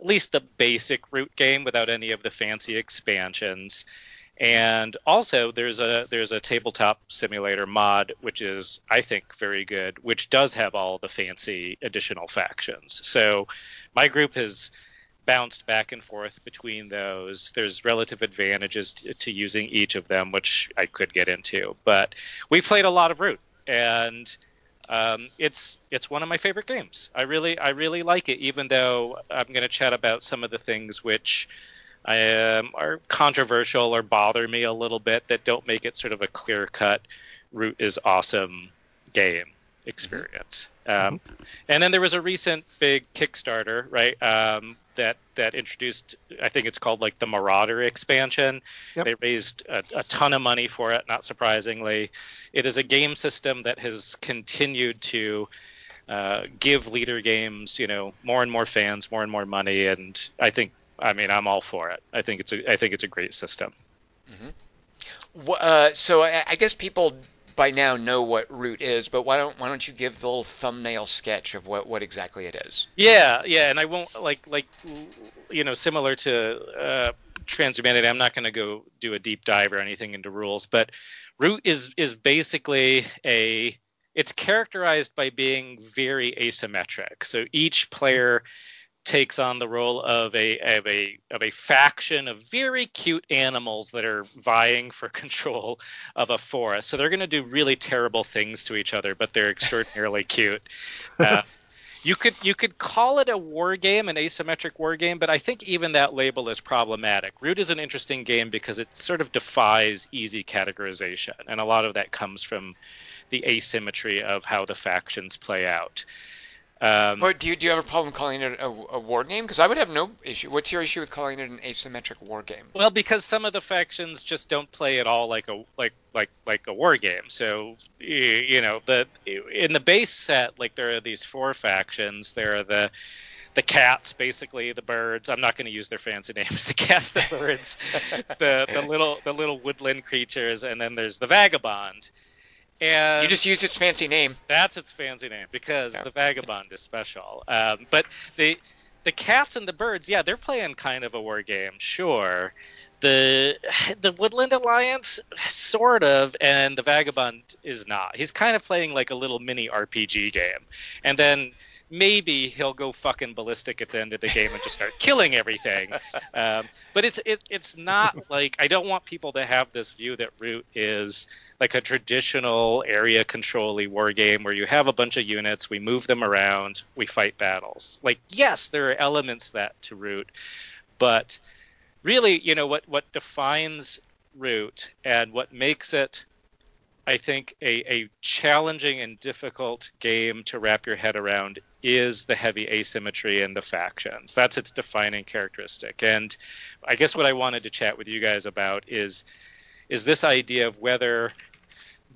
at least the basic root game without any of the fancy expansions. And also there's a there's a tabletop simulator mod which is I think very good, which does have all the fancy additional factions. So my group has bounced back and forth between those. There's relative advantages to, to using each of them, which I could get into. But we played a lot of Root, and um, it's it's one of my favorite games. I really I really like it, even though I'm going to chat about some of the things which um, are controversial or bother me a little bit that don't make it sort of a clear cut root is awesome game experience. Mm-hmm. Um, and then there was a recent big Kickstarter, right? That that introduced, I think it's called like the Marauder expansion. Yep. They raised a, a, ton of money for it, not surprisingly. It is a game system that has continued to uh, give Leder Games, you know, more and more fans, more and more money, and I think, I mean, I'm all for it. I think it's a, I think it's a great system.
Mm-hmm. Uh, so I, I guess people by now know what root is, but why don't why don't you give the little thumbnail sketch of what, what exactly it is?
Yeah, yeah, and I won't like like you know similar to uh, transhumanity. I'm not going to go do a deep dive or anything into rules, but root is is basically a it's characterized by being very asymmetric. So each player takes on the role of a of a of a faction of very cute animals that are vying for control of a forest. So they're going to do really terrible things to each other, but they're extraordinarily cute. Uh, you could you could call it a war game, an asymmetric war game, but I think even that label is problematic. Root is an interesting game because it sort of defies easy categorization, and a lot of that comes from the asymmetry of how the factions play out.
Um, but do you do you have a problem calling it a, a war game? Because I would have no issue. What's your issue with calling it an asymmetric war game?
Well, because some of the factions just don't play at all like a like like like a war game. So you know the in the base set, like there are these four factions. There are the the cats, basically the birds. I'm not going to use their fancy names. The cats, the birds, the the little the little woodland creatures, and then there's the vagabond. And
you just use its fancy name.
That's its fancy name because yeah. the vagabond is special. Um, but the the cats and the birds, yeah, they're playing kind of a war game, sure. The the Woodland Alliance, sort of, and the Vagabond is not. He's kind of playing like a little mini RPG game. And then maybe he'll go fucking ballistic at the end of the game and just start killing everything. Um, but it's it, it's not like I don't want people to have this view that Root is like a traditional area control war game where you have a bunch of units, we move them around, we fight battles. Like yes, there are elements that to Root, but really, you know what what defines Root and what makes it I think a, a challenging and difficult game to wrap your head around is the heavy asymmetry in the factions. That's its defining characteristic. And I guess what I wanted to chat with you guys about is is this idea of whether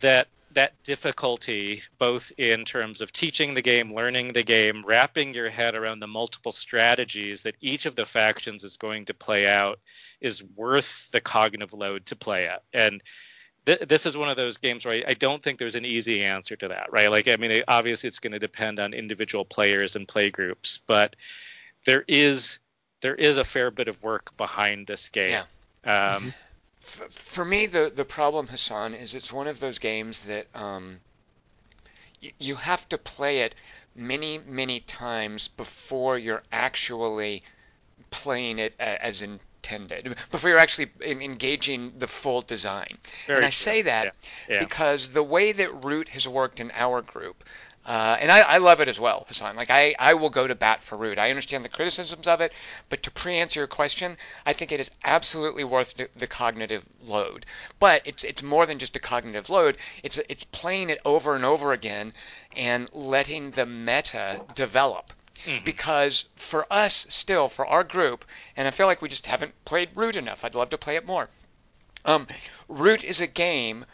that that difficulty, both in terms of teaching the game, learning the game, wrapping your head around the multiple strategies that each of the factions is going to play out, is worth the cognitive load to play at. And this is one of those games where I, I, don't think there's an easy answer to that, right? Like, I mean, obviously it's going to depend on individual players and play groups, but there is there is a fair bit of work behind this game.
Yeah. Um, for, for me, the the problem, Hassan, is it's one of those games that um, y- you have to play it many many times before you're actually playing it as in intended before you're actually engaging the full design. Very and I true. say that yeah. Yeah. because the way that Root has worked in our group, uh, and I, I, love it as well, Hassan. Like I, I will go to bat for Root. I understand the criticisms of it, but to pre-answer your question, I think it is absolutely worth the, the cognitive load. But it's it's more than just a cognitive load. It's it's playing it over and over again and letting the meta develop. Mm-hmm. Because for us, still, for our group, and I feel like we just haven't played Root enough. I'd love to play it more. Um, Root is a game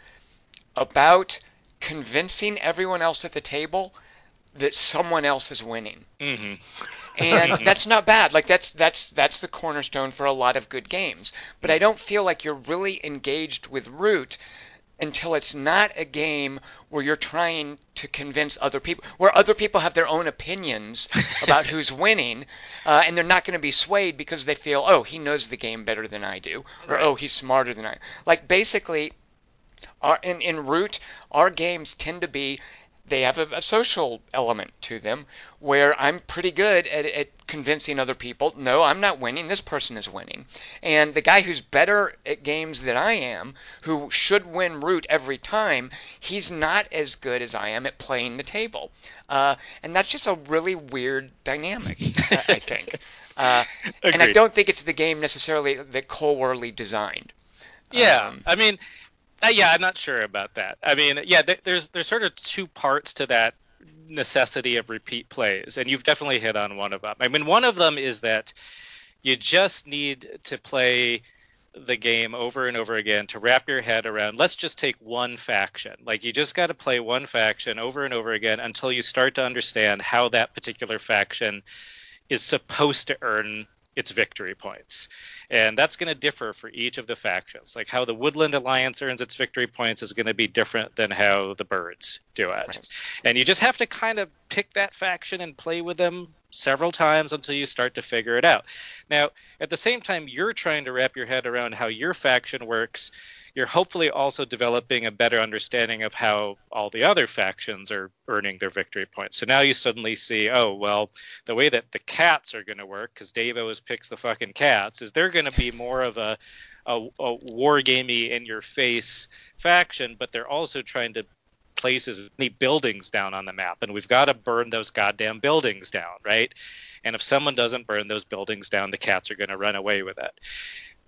about convincing everyone else at the table that someone else is winning.
Mm-hmm.
and that's not bad. Like that's that's that's the cornerstone for a lot of good games. But I don't feel like you're really engaged with Root until it's not a game where you're trying to convince other people, where other people have their own opinions about who's winning, uh, and they're not going to be swayed because they feel, oh, he knows the game better than I do, or right. oh, he's smarter than I. Like basically, our, in in Root, our games tend to be they have a, a, social element to them where I'm pretty good at, at, convincing other people, no, I'm not winning, this person is winning. And the guy who's better at games than I am, who should win root every time, he's not as good as I am at playing the table. Uh, and that's just a really weird dynamic, I think. Uh, and I don't think it's the game necessarily that Cole Wehrle designed.
Yeah, um, I mean, Uh, yeah, I'm not sure about that. I mean, yeah, th- there's there's sort of two parts to that necessity of repeat plays, and you've definitely hit on one of them. I mean, one of them is that you just need to play the game over and over again to wrap your head around let's just take one faction like you just got to play one faction over and over again until you start to understand how that particular faction is supposed to earn its victory points. And that's going to differ for each of the factions. Like how the Woodland Alliance earns its victory points is going to be different than how the birds do it. Right. And you just have to kind of pick that faction and play with them several times until you start to figure it out. Now, at the same time, you're trying to wrap your head around how your faction works you're hopefully also developing a better understanding of how all the other factions are earning their victory points. So now you suddenly see, oh, well, the way that the cats are going to work, because Dave always picks the fucking cats, is they're going to be more of a, a, a wargamey in your face faction, but they're also trying to place as many buildings down on the map, and we've got to burn those goddamn buildings down, right? And if someone doesn't burn those buildings down, the cats are going to run away with it.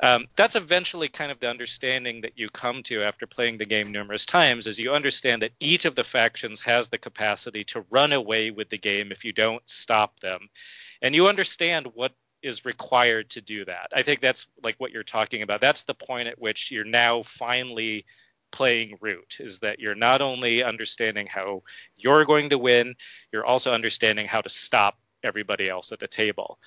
Um, that's eventually kind of the understanding that you come to after playing the game numerous times is you understand that each of the factions has the capacity to run away with the game if you don't stop them. And you understand what is required to do that. I think that's like what you're talking about. That's the point at which you're now finally playing root is that you're not only understanding how you're going to win you're also understanding how to stop everybody else at the table.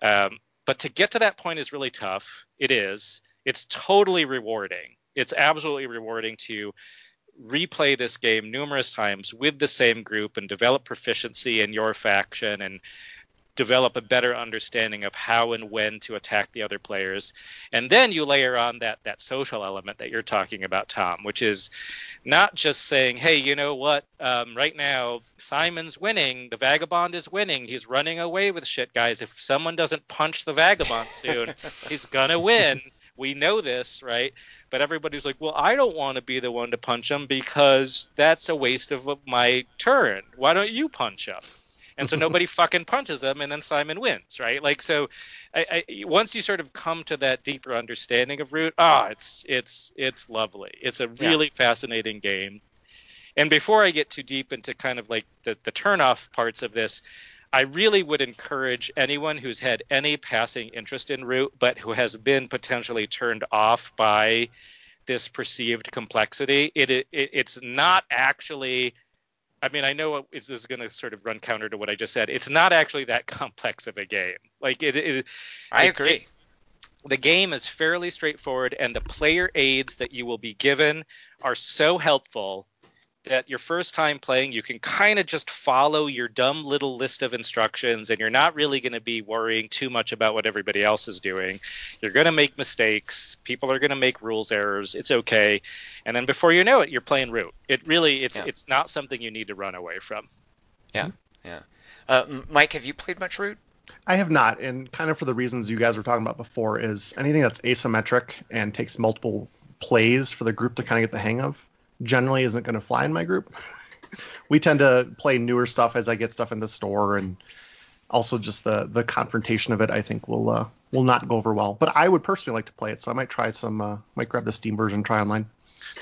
Um, but to get to that point is really tough. It is. It's totally rewarding. It's absolutely rewarding to replay this game numerous times with the same group and develop proficiency in your faction and develop a better understanding of how and when to attack the other players. And then you layer on that that social element that you're talking about, Tom, which is not just saying, hey, you know what, um, right now Simon's winning, the vagabond is winning, he's running away with shit, guys. If someone doesn't punch the vagabond soon, he's gonna win. We know this, right? But everybody's like, well, I don't want to be the one to punch him because that's a waste of my turn. Why don't you punch him? And so nobody fucking punches him, and then Simon wins, right? Like so, I, I, once you sort of come to that deeper understanding of Root, ah, it's it's it's lovely. It's a really yeah. fascinating game. And before I get too deep into kind of like the the turnoff parts of this, I really would encourage anyone who's had any passing interest in Root, but who has been potentially turned off by this perceived complexity. It, it it's not actually I mean, I know this is going to sort of run counter to what I just said. It's not actually that complex of a game. Like it, it
I agree. It,
the game is fairly straightforward, and the player aids that you will be given are so helpful that your first time playing, you can kind of just follow your dumb little list of instructions, and you're not really going to be worrying too much about what everybody else is doing. You're going to make mistakes. People are going to make rules errors. It's okay. And then before you know it, you're playing root. It really, it's yeah. it's not something you need to run away from.
Yeah, yeah. Uh, Mike, have you played much root?
I have not, and kind of for the reasons you guys were talking about before, is anything that's asymmetric and takes multiple plays for the group to kind of get the hang of generally isn't going to fly in my group. we tend to play newer stuff as I get stuff in the store, and also just the the confrontation of it. I think will uh, will not go over well. But I would personally like to play it, so I might try some. Uh, might grab the Steam version, try online.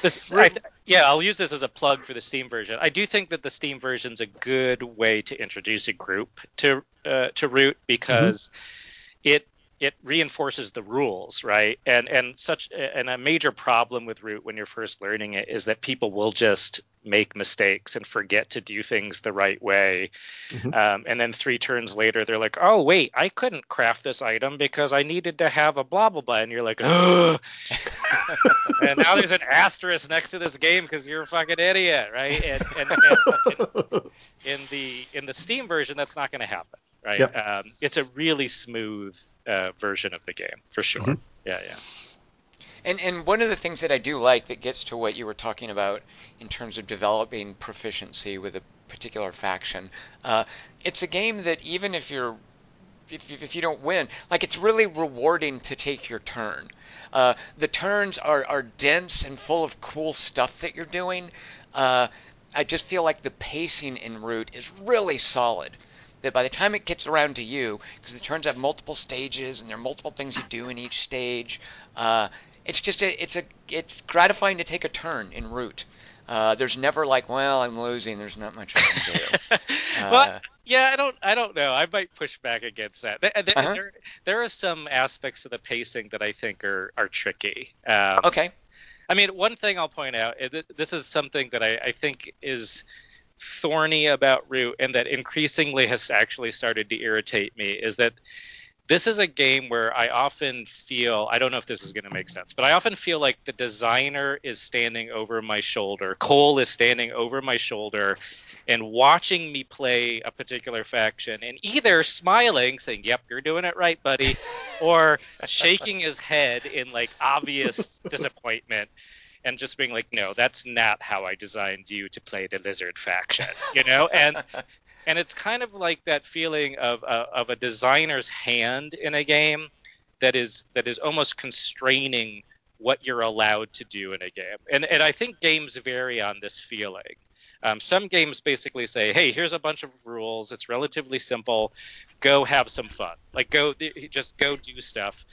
This, I, yeah, I'll use this as a plug for the Steam version. I do think that the Steam version is a good way to introduce a group to uh, to Root because mm-hmm. it it reinforces the rules, right? And and such and a major problem with Root when you're first learning it is that people will just make mistakes and forget to do things the right way. Mm-hmm. Um, and then three turns later, they're like, "Oh wait, I couldn't craft this item because I needed to have a blah blah blah," and you're like, "Ugh." and now there's an asterisk next to this game because you're a fucking idiot, right? And, and, and in the in the Steam version, that's not going to happen right? Yep. Um, it's a really smooth uh, version of the game for sure. Mm-hmm. Yeah, yeah.
And and one of the things that I do like that gets to what you were talking about in terms of developing proficiency with a particular faction, uh, it's a game that even if you're if, if you don't win, like it's really rewarding to take your turn. Uh, the turns are, are dense and full of cool stuff that you're doing. Uh, I just feel like the pacing in Root is really solid that by the time it gets around to you, because the turns have multiple stages and there are multiple things you do in each stage, uh, it's just a, it's a it's gratifying to take a turn in root. Uh, there's never like, well, I'm losing. There's not much I can do.
Uh, well, yeah, I don't, I don't know. I might push back against that. There, uh-huh. there, there, are some aspects of the pacing that I think are are tricky.
Um, okay.
I mean, one thing I'll point out. This is something that I, I think is thorny about Root and that increasingly has actually started to irritate me is that this is a game where I often feel I don't know if this is going to make sense, but I often feel like the designer is standing over my shoulder. Cole is standing over my shoulder and watching me play a particular faction and either smiling saying, "Yep, you're doing it right, buddy," or shaking his head in like obvious disappointment and just being like, no, that's not how I designed you to play the lizard faction, you know, and and it's kind of like that feeling of of a designer's hand in a game that is that is almost constraining what you're allowed to do in a game, and and I think games vary on this feeling. Um, some games basically say, "Hey, here's a bunch of rules. It's relatively simple. Go have some fun. Like go just go do stuff."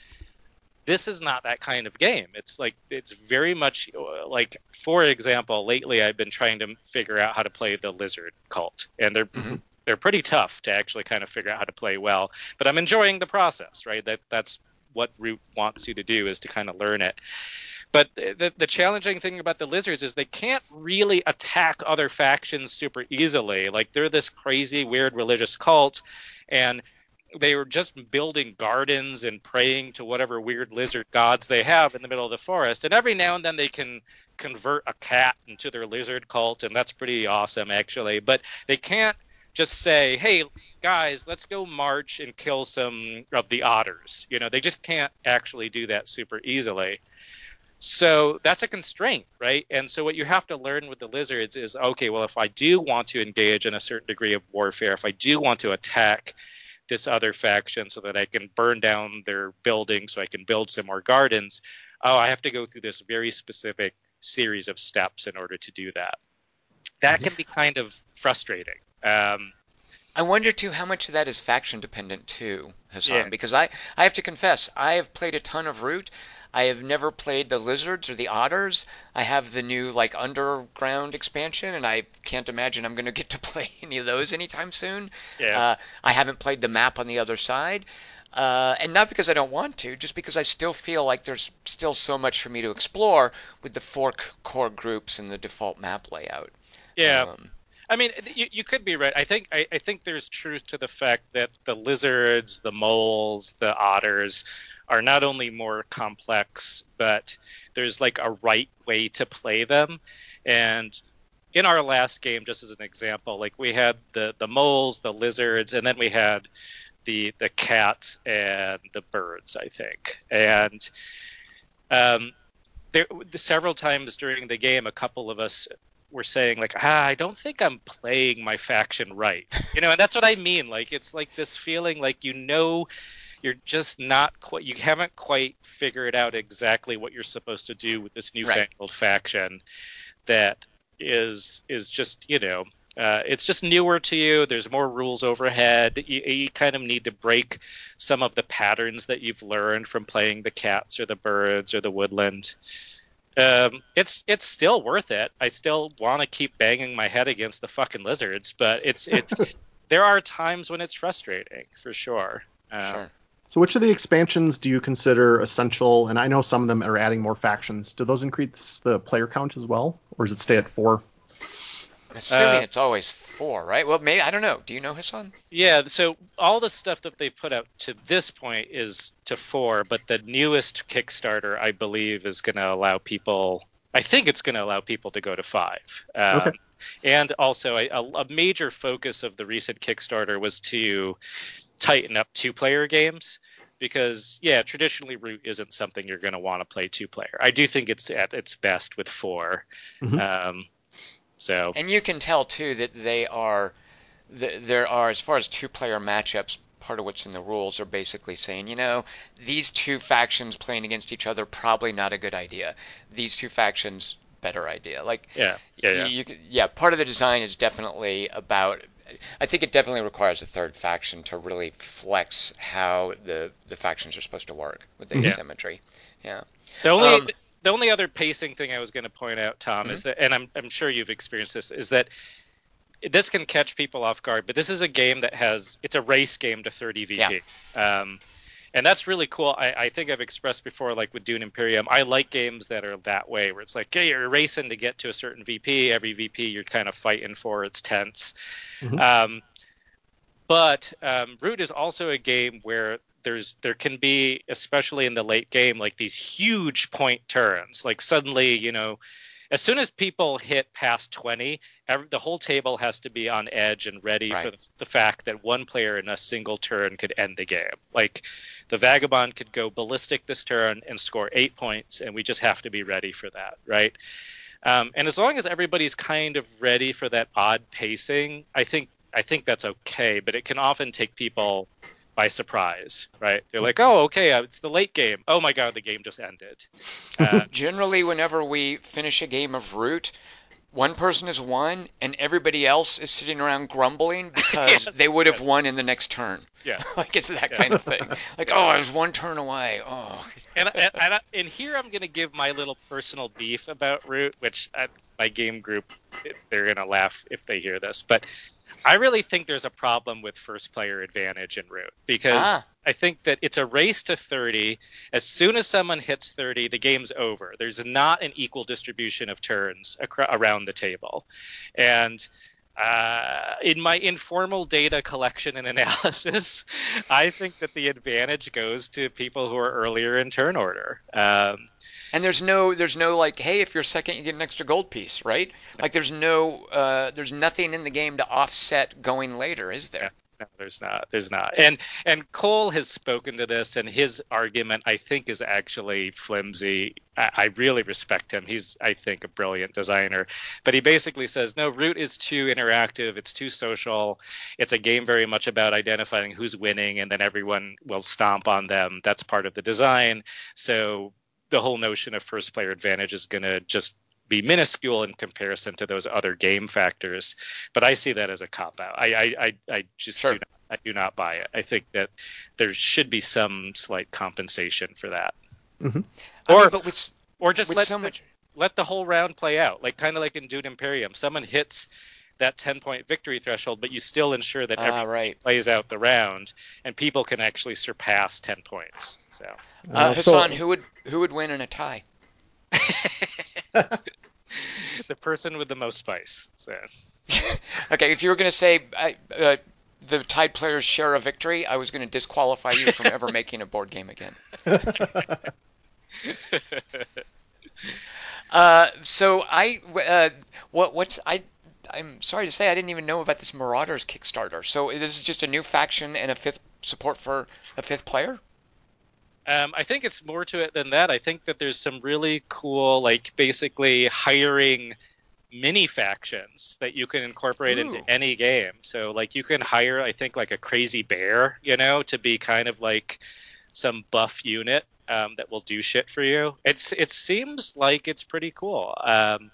This is not that kind of game. It's like it's very much like for example, lately I've been trying to figure out how to play the lizard cult, and they're mm-hmm. they're pretty tough to actually kind of figure out how to play well. But I'm enjoying the process, right? That that's what Root wants you to do is to kind of learn it. But the, the challenging thing about the lizards is they can't really attack other factions super easily. Like they're this crazy, weird religious cult, and they were just building gardens and praying to whatever weird lizard gods they have in the middle of the forest. And every now and then they can convert a cat into their lizard cult, and that's pretty awesome actually. But they can't just say, hey, guys, let's go march and kill some of the otters. You know, they just can't actually do that super easily. So that's a constraint, right? And so what you have to learn with the lizards is okay, well, if I do want to engage in a certain degree of warfare, if I do want to attack this other faction so that I can burn down their building so I can build some more gardens, oh, I have to go through this very specific series of steps in order to do that. That mm-hmm. can be kind of frustrating. Um,
I wonder too how much of that is faction dependent too, Hassan. Yeah. Because I, I have to confess, I have played a ton of Root. I have never played the lizards or the otters. I have the new like underground expansion, and I can't imagine I'm going to get to play any of those anytime soon. Yeah. Uh, I haven't played the map on the other side, uh, and not because I don't want to, just because I still feel like there's still so much for me to explore with the four core groups and the default map layout.
Yeah. Um, I mean, you, you could be right. I think I, I think there's truth to the fact that the lizards, the moles, the otters are not only more complex, but there's like a right way to play them. And in our last game, just as an example, like we had the the moles, the lizards, and then we had the the cats and the birds, I think. And um, there several times during the game, a couple of us were saying like ah, I don't think I'm playing my faction right. You know, and that's what I mean. Like it's like this feeling like you know you're just not quite you haven't quite figured out exactly what you're supposed to do with this newfangled right. faction that is is just, you know, uh, it's just newer to you. There's more rules overhead. You, you, kind of need to break some of the patterns that you've learned from playing the cats or the birds or the woodland um, it's it's still worth it. I still want to keep banging my head against the fucking lizards, but it's it. there are times when it's frustrating for sure. Um, sure.
So, which of the expansions do you consider essential? And I know some of them are adding more factions. Do those increase the player count as well, or does it stay at four?
Assuming uh, it's always four, right? Well, maybe I don't know. Do you know Hassan?
Yeah. So all the stuff that they've put out to this point is to four, but the newest Kickstarter, I believe, is going to allow people. I think it's going to allow people to go to five. Um, okay. And also, a, a major focus of the recent Kickstarter was to tighten up two-player games because yeah, traditionally Root isn't something you're going to want to play two-player. I do think it's at its best with 4 mm-hmm. um, so
and you can tell too that they are there are as far as two player matchups part of what's in the rules are basically saying, you know, these two factions playing against each other probably not a good idea. These two factions better idea. Like
yeah, yeah, yeah.
You, yeah, part of the design is definitely about I think it definitely requires a third faction to really flex how the the factions are supposed to work with the yeah. asymmetry. Yeah.
The only um, the only other pacing thing I was going to point out, Tom, mm-hmm. is that, and I'm I'm sure you've experienced this, is that this can catch people off guard, but this is a game that has it's a race game to 30 VP. Yeah. Um, and that's really cool. I, I, think I've expressed before, like with Dune Imperium, I like games that are that way, where it's like, hey, you're racing to get to a certain VP. Every VP you're kind of fighting for. It's tense. Mm-hmm. Um, but um, Root is also a game where there's there can be especially in the late game like these huge point turns like suddenly you know as soon as people hit past 20 every, the whole table has to be on edge and ready right. for the, the, fact that one player in a single turn could end the game like the vagabond could go ballistic this turn and score eight points and we just have to be ready for that right um, and as long as everybody's kind of ready for that odd pacing i think i think that's okay but it can often take people by surprise, right? They're like, oh, okay, uh, it's the late game. Oh my god, the game just ended.
Uh, Generally, whenever we finish a game of Root, one person has won and everybody else is sitting around grumbling because yes, they would have won in the next turn.
Yeah,
like it's that yes. kind of thing. Like, oh, I was one turn away. Oh.
and, and, and, and here I'm going to give my little personal beef about Root, which at my game group they're going to laugh if they hear this, but I really think there's a problem with first player advantage in Root because ah. I think that it's a race to 30. As soon as someone hits 30, the game's over. There's not an equal distribution of turns around the table. And uh, in my informal data collection and analysis, I think that the advantage goes to people who are earlier in turn order. Um,
And there's no there's no like, hey, if you're second, you get an extra gold piece, right? Like there's no uh, there's nothing in the game to offset going later, is there?
No, there's not. There's not. And and Cole has spoken to this, and his argument I think is actually flimsy. I, I really respect him. He's I think a brilliant designer, but he basically says no. Root is too interactive. It's too social. It's a game very much about identifying who's winning, and then everyone will stomp on them. That's part of the design. So the whole notion of first player advantage is going to just be minuscule in comparison to those other game factors. But I see that as a cop out. I I, I, I just sure. do not I do not buy it. I think that there should be some slight compensation for that.
Mm-hmm.
Or mean, but with,
or just
with
let
so much...
let the whole round play out, like kind of like in Dune Imperium. Someone hits that 10 point victory threshold, but you still ensure that everyone
right.
plays out the round, and people can actually surpass 10 points. So,
uh, Hassan, so... who would who would win in a tie?
the person with the most spice. So.
okay, if you were going to say uh, the tied players share a victory, I was going to disqualify you from ever making a board game again. uh, so I, uh, what, what's I? I'm sorry to say I didn't even know about this Marauders Kickstarter. So this is just a new faction and a fifth support for a fifth player.
Um, I think it's more to it than that. I think that there's some really cool, like basically hiring mini factions that you can incorporate Ooh. into any game. So like you can hire, I think, like a crazy bear, you know, to be kind of like some buff unit um, that will do shit for you. It's it seems like it's pretty cool. Um,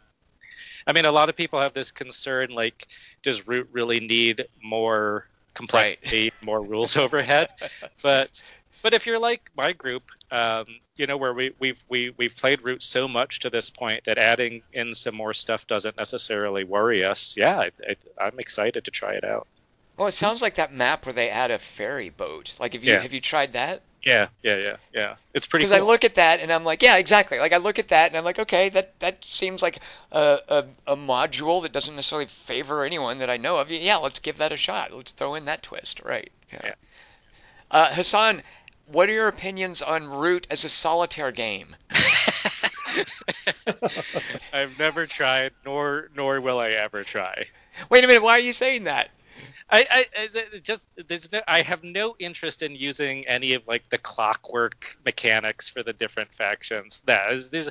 I mean, a lot of people have this concern, like, does Root really need more complexity, right. more rules overhead? But but if you're like my group, um, you know, where we, we've we, we've played Root so much to this point that adding in some more stuff doesn't necessarily worry us. Yeah, I, I, I'm excited to try it out.
Well, it sounds like that map where they add a ferry boat. Like, have you yeah. have you tried that?
Yeah, yeah, yeah, yeah. It's pretty.
Because
cool.
I look at that and I'm like, yeah, exactly. Like I look at that and I'm like, okay, that that seems like a, a, a module that doesn't necessarily favor anyone that I know of. Yeah, let's give that a shot. Let's throw in that twist, right?
Yeah. yeah.
Uh, Hassan, what are your opinions on Root as a solitaire game?
I've never tried, nor nor will I ever try.
Wait a minute, why are you saying that?
I, I, I just there's no, I have no interest in using any of like the clockwork mechanics for the different factions. That is, there's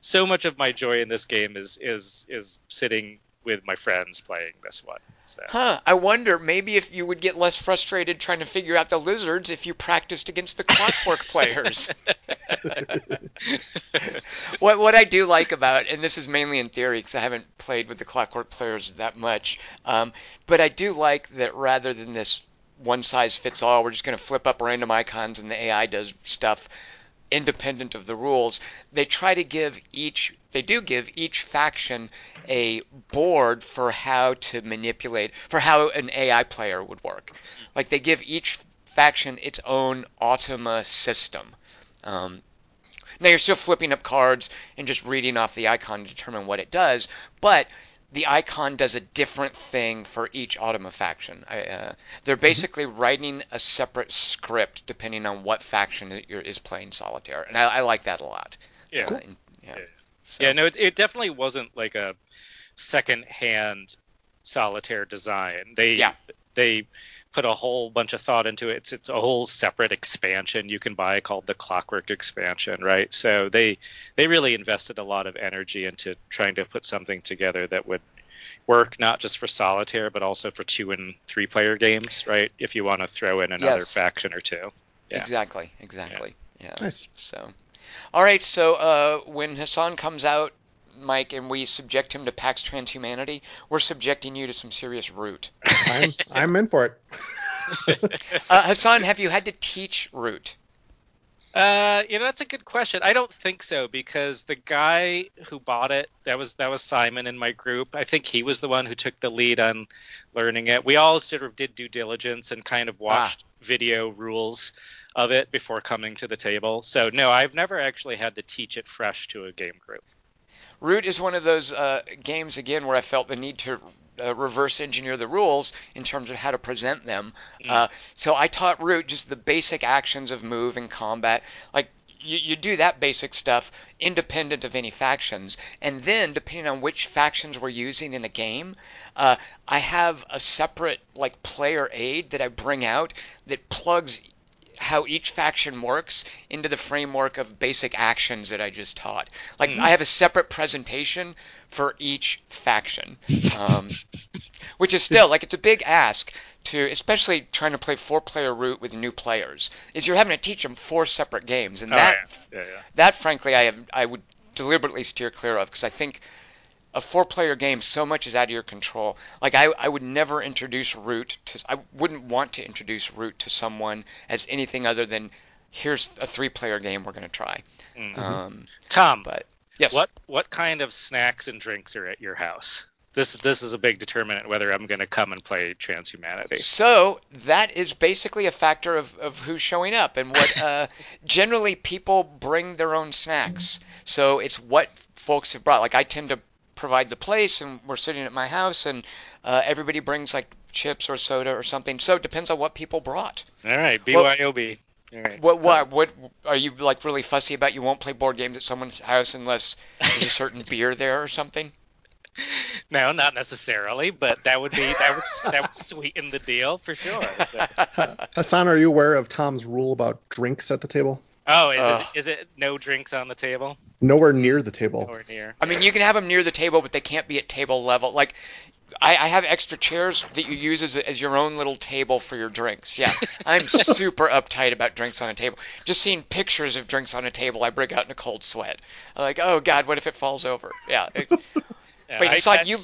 so much of my joy in this game is is is sitting with my friends playing this one. So.
Huh. I wonder maybe if you would get less frustrated trying to figure out the lizards if you practiced against the clockwork players. what what I do like about, and this is mainly in theory because I haven't played with the clockwork players that much, um, but I do like that rather than this one size fits all, we're just going to flip up random icons and the AI does stuff independent of the rules. They try to give each they do give each faction a board for how to manipulate, for how an AI player would work. Like they give each faction its own automa system. Um, now you're still flipping up cards and just reading off the icon to determine what it does, but the icon does a different thing for each automa faction. I, uh, they're mm-hmm. basically mm-hmm. writing a separate script depending on what faction is playing solitaire, and I, I like that a lot.
Yeah. Uh, yeah. yeah. So. Yeah, no, it, it definitely wasn't like a second-hand solitaire design. They
yeah.
They put a whole bunch of thought into it. It's it's a whole separate expansion you can buy called the Clockwork expansion, right? So they they really invested a lot of energy into trying to put something together that would work not just for solitaire but also for two and three player games, right? If you want to throw in another yes. faction or two.
Yeah. Exactly, exactly. Yeah. yeah.
Nice.
So all right, so uh, when Hassan comes out, Mike, and we subject him to PAX Transhumanity, we're subjecting you to some serious root.
I'm, I'm in for
it. uh, Hassan, have you had to teach root?
Uh, you know, that's a good question. I don't think so because the guy who bought it, that was that was Simon in my group. I think he was the one who took the lead on learning it. We all sort of did due diligence and kind of watched ah. video rules of it before coming to the table. So no, I've never actually had to teach it fresh to a game group.
Root is one of those uh, games again where I felt the need to uh, reverse engineer the rules in terms of how to present them. Mm. Uh, so I taught Root just the basic actions of move and combat. Like you, you do that basic stuff independent of any factions. And then, depending on which factions we're using in the game, uh, I have a separate like player aid that I bring out that plugs how each faction works into the framework of basic actions that I just taught. Like mm. I have a separate presentation for each faction, um, which is still like it's a big ask to, especially trying to play four-player root with new players. Is you're having to teach them four separate games, and that
oh, yeah. Yeah, yeah.
that frankly I have I would deliberately steer clear of because I think a four player game so much is out of your control. Like I, I would never introduce root to I wouldn't want to introduce root to someone as anything other than here's a three player game we're going to try.
Mm-hmm. Um, Tom,
but yes.
What what kind of snacks and drinks are at your house? This this is a big determinant whether I'm going to come and play Transhumanity.
So that is basically a factor of, of who's showing up and what. Uh, generally, people bring their own snacks, so it's what folks have brought. Like I tend to provide the place, and we're sitting at my house, and uh, everybody brings like chips or soda or something. So it depends on what people brought.
All right, BYOB. All right.
What, what what are you like really fussy about? You won't play board games at someone's house unless there's a certain beer there or something.
No, not necessarily, but that would be that would that would sweeten the deal for sure. So.
Hassan, are you aware of Tom's rule about drinks at the table?
Oh, is, uh, it, is it no drinks on the table?
Nowhere near the table.
Nowhere near.
I mean, you can have them near the table, but they can't be at table level. Like, I, I have extra chairs that you use as, as your own little table for your drinks. Yeah, I'm super uptight about drinks on a table. Just seeing pictures of drinks on a table, I break out in a cold sweat. I'm like, oh God, what if it falls over? Yeah. It, yeah Wait, Hassan, you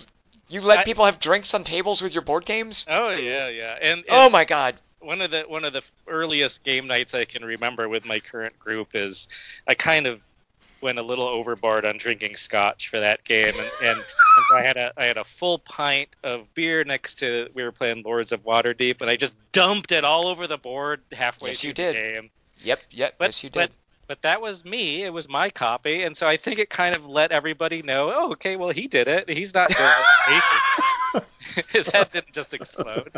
you let I, people have drinks on tables with your board games?
Oh yeah, yeah. And, and
oh my God
one of the one of the earliest game nights I can remember with my current group is I kind of went a little overboard on drinking scotch for that game, and, and, and so I had a I had a full pint of beer next to we were playing Lords of Waterdeep, and I just dumped it all over the board halfway
yes,
through
you did.
the game.
Yep, yep,
but,
yes you did.
But, but that was me. It was my copy, and so I think it kind of let everybody know. Oh, okay, well he did it. He's not doing it. His head didn't just explode.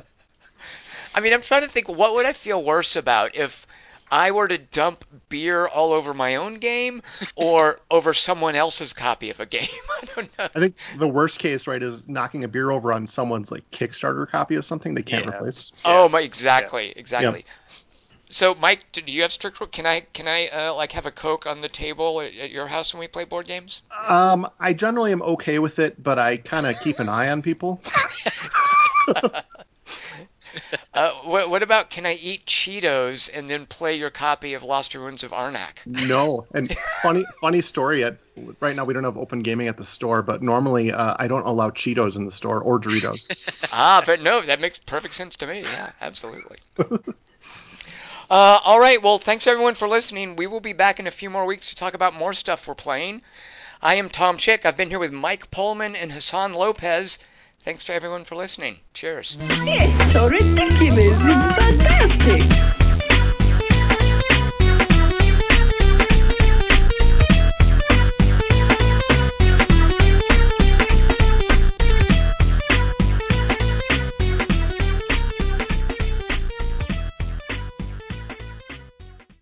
I mean, I'm trying to think what would I feel worse about if I were to dump beer all over my own game or over someone else's copy of a game. I don't know.
I think the worst case, right, is knocking a beer over on someone's like Kickstarter copy of something they can't replace.
Oh my, exactly, exactly. So, Mike, do you have strict? Can I can I uh, like have a Coke on the table at, at, your house when we play board games?
Um, I generally am okay with it, but I kind of keep an eye on people.
Uh, what, what, about can I eat Cheetos and then play your copy of Lost Ruins of Arnak?
No. And funny funny story. At right now we don't have open gaming at the store, but normally uh, I don't allow Cheetos in the store or Doritos.
ah, but no, that makes perfect sense to me. Yeah, absolutely. Uh, all right. Well, thanks everyone for listening. We will be back in a few more weeks to talk about more stuff we're playing. I am Tom Chick. I've been here with Mike Pullman and Hassan Lopez. Thanks to everyone for listening. Cheers.
It's so ridiculous. It's fantastic.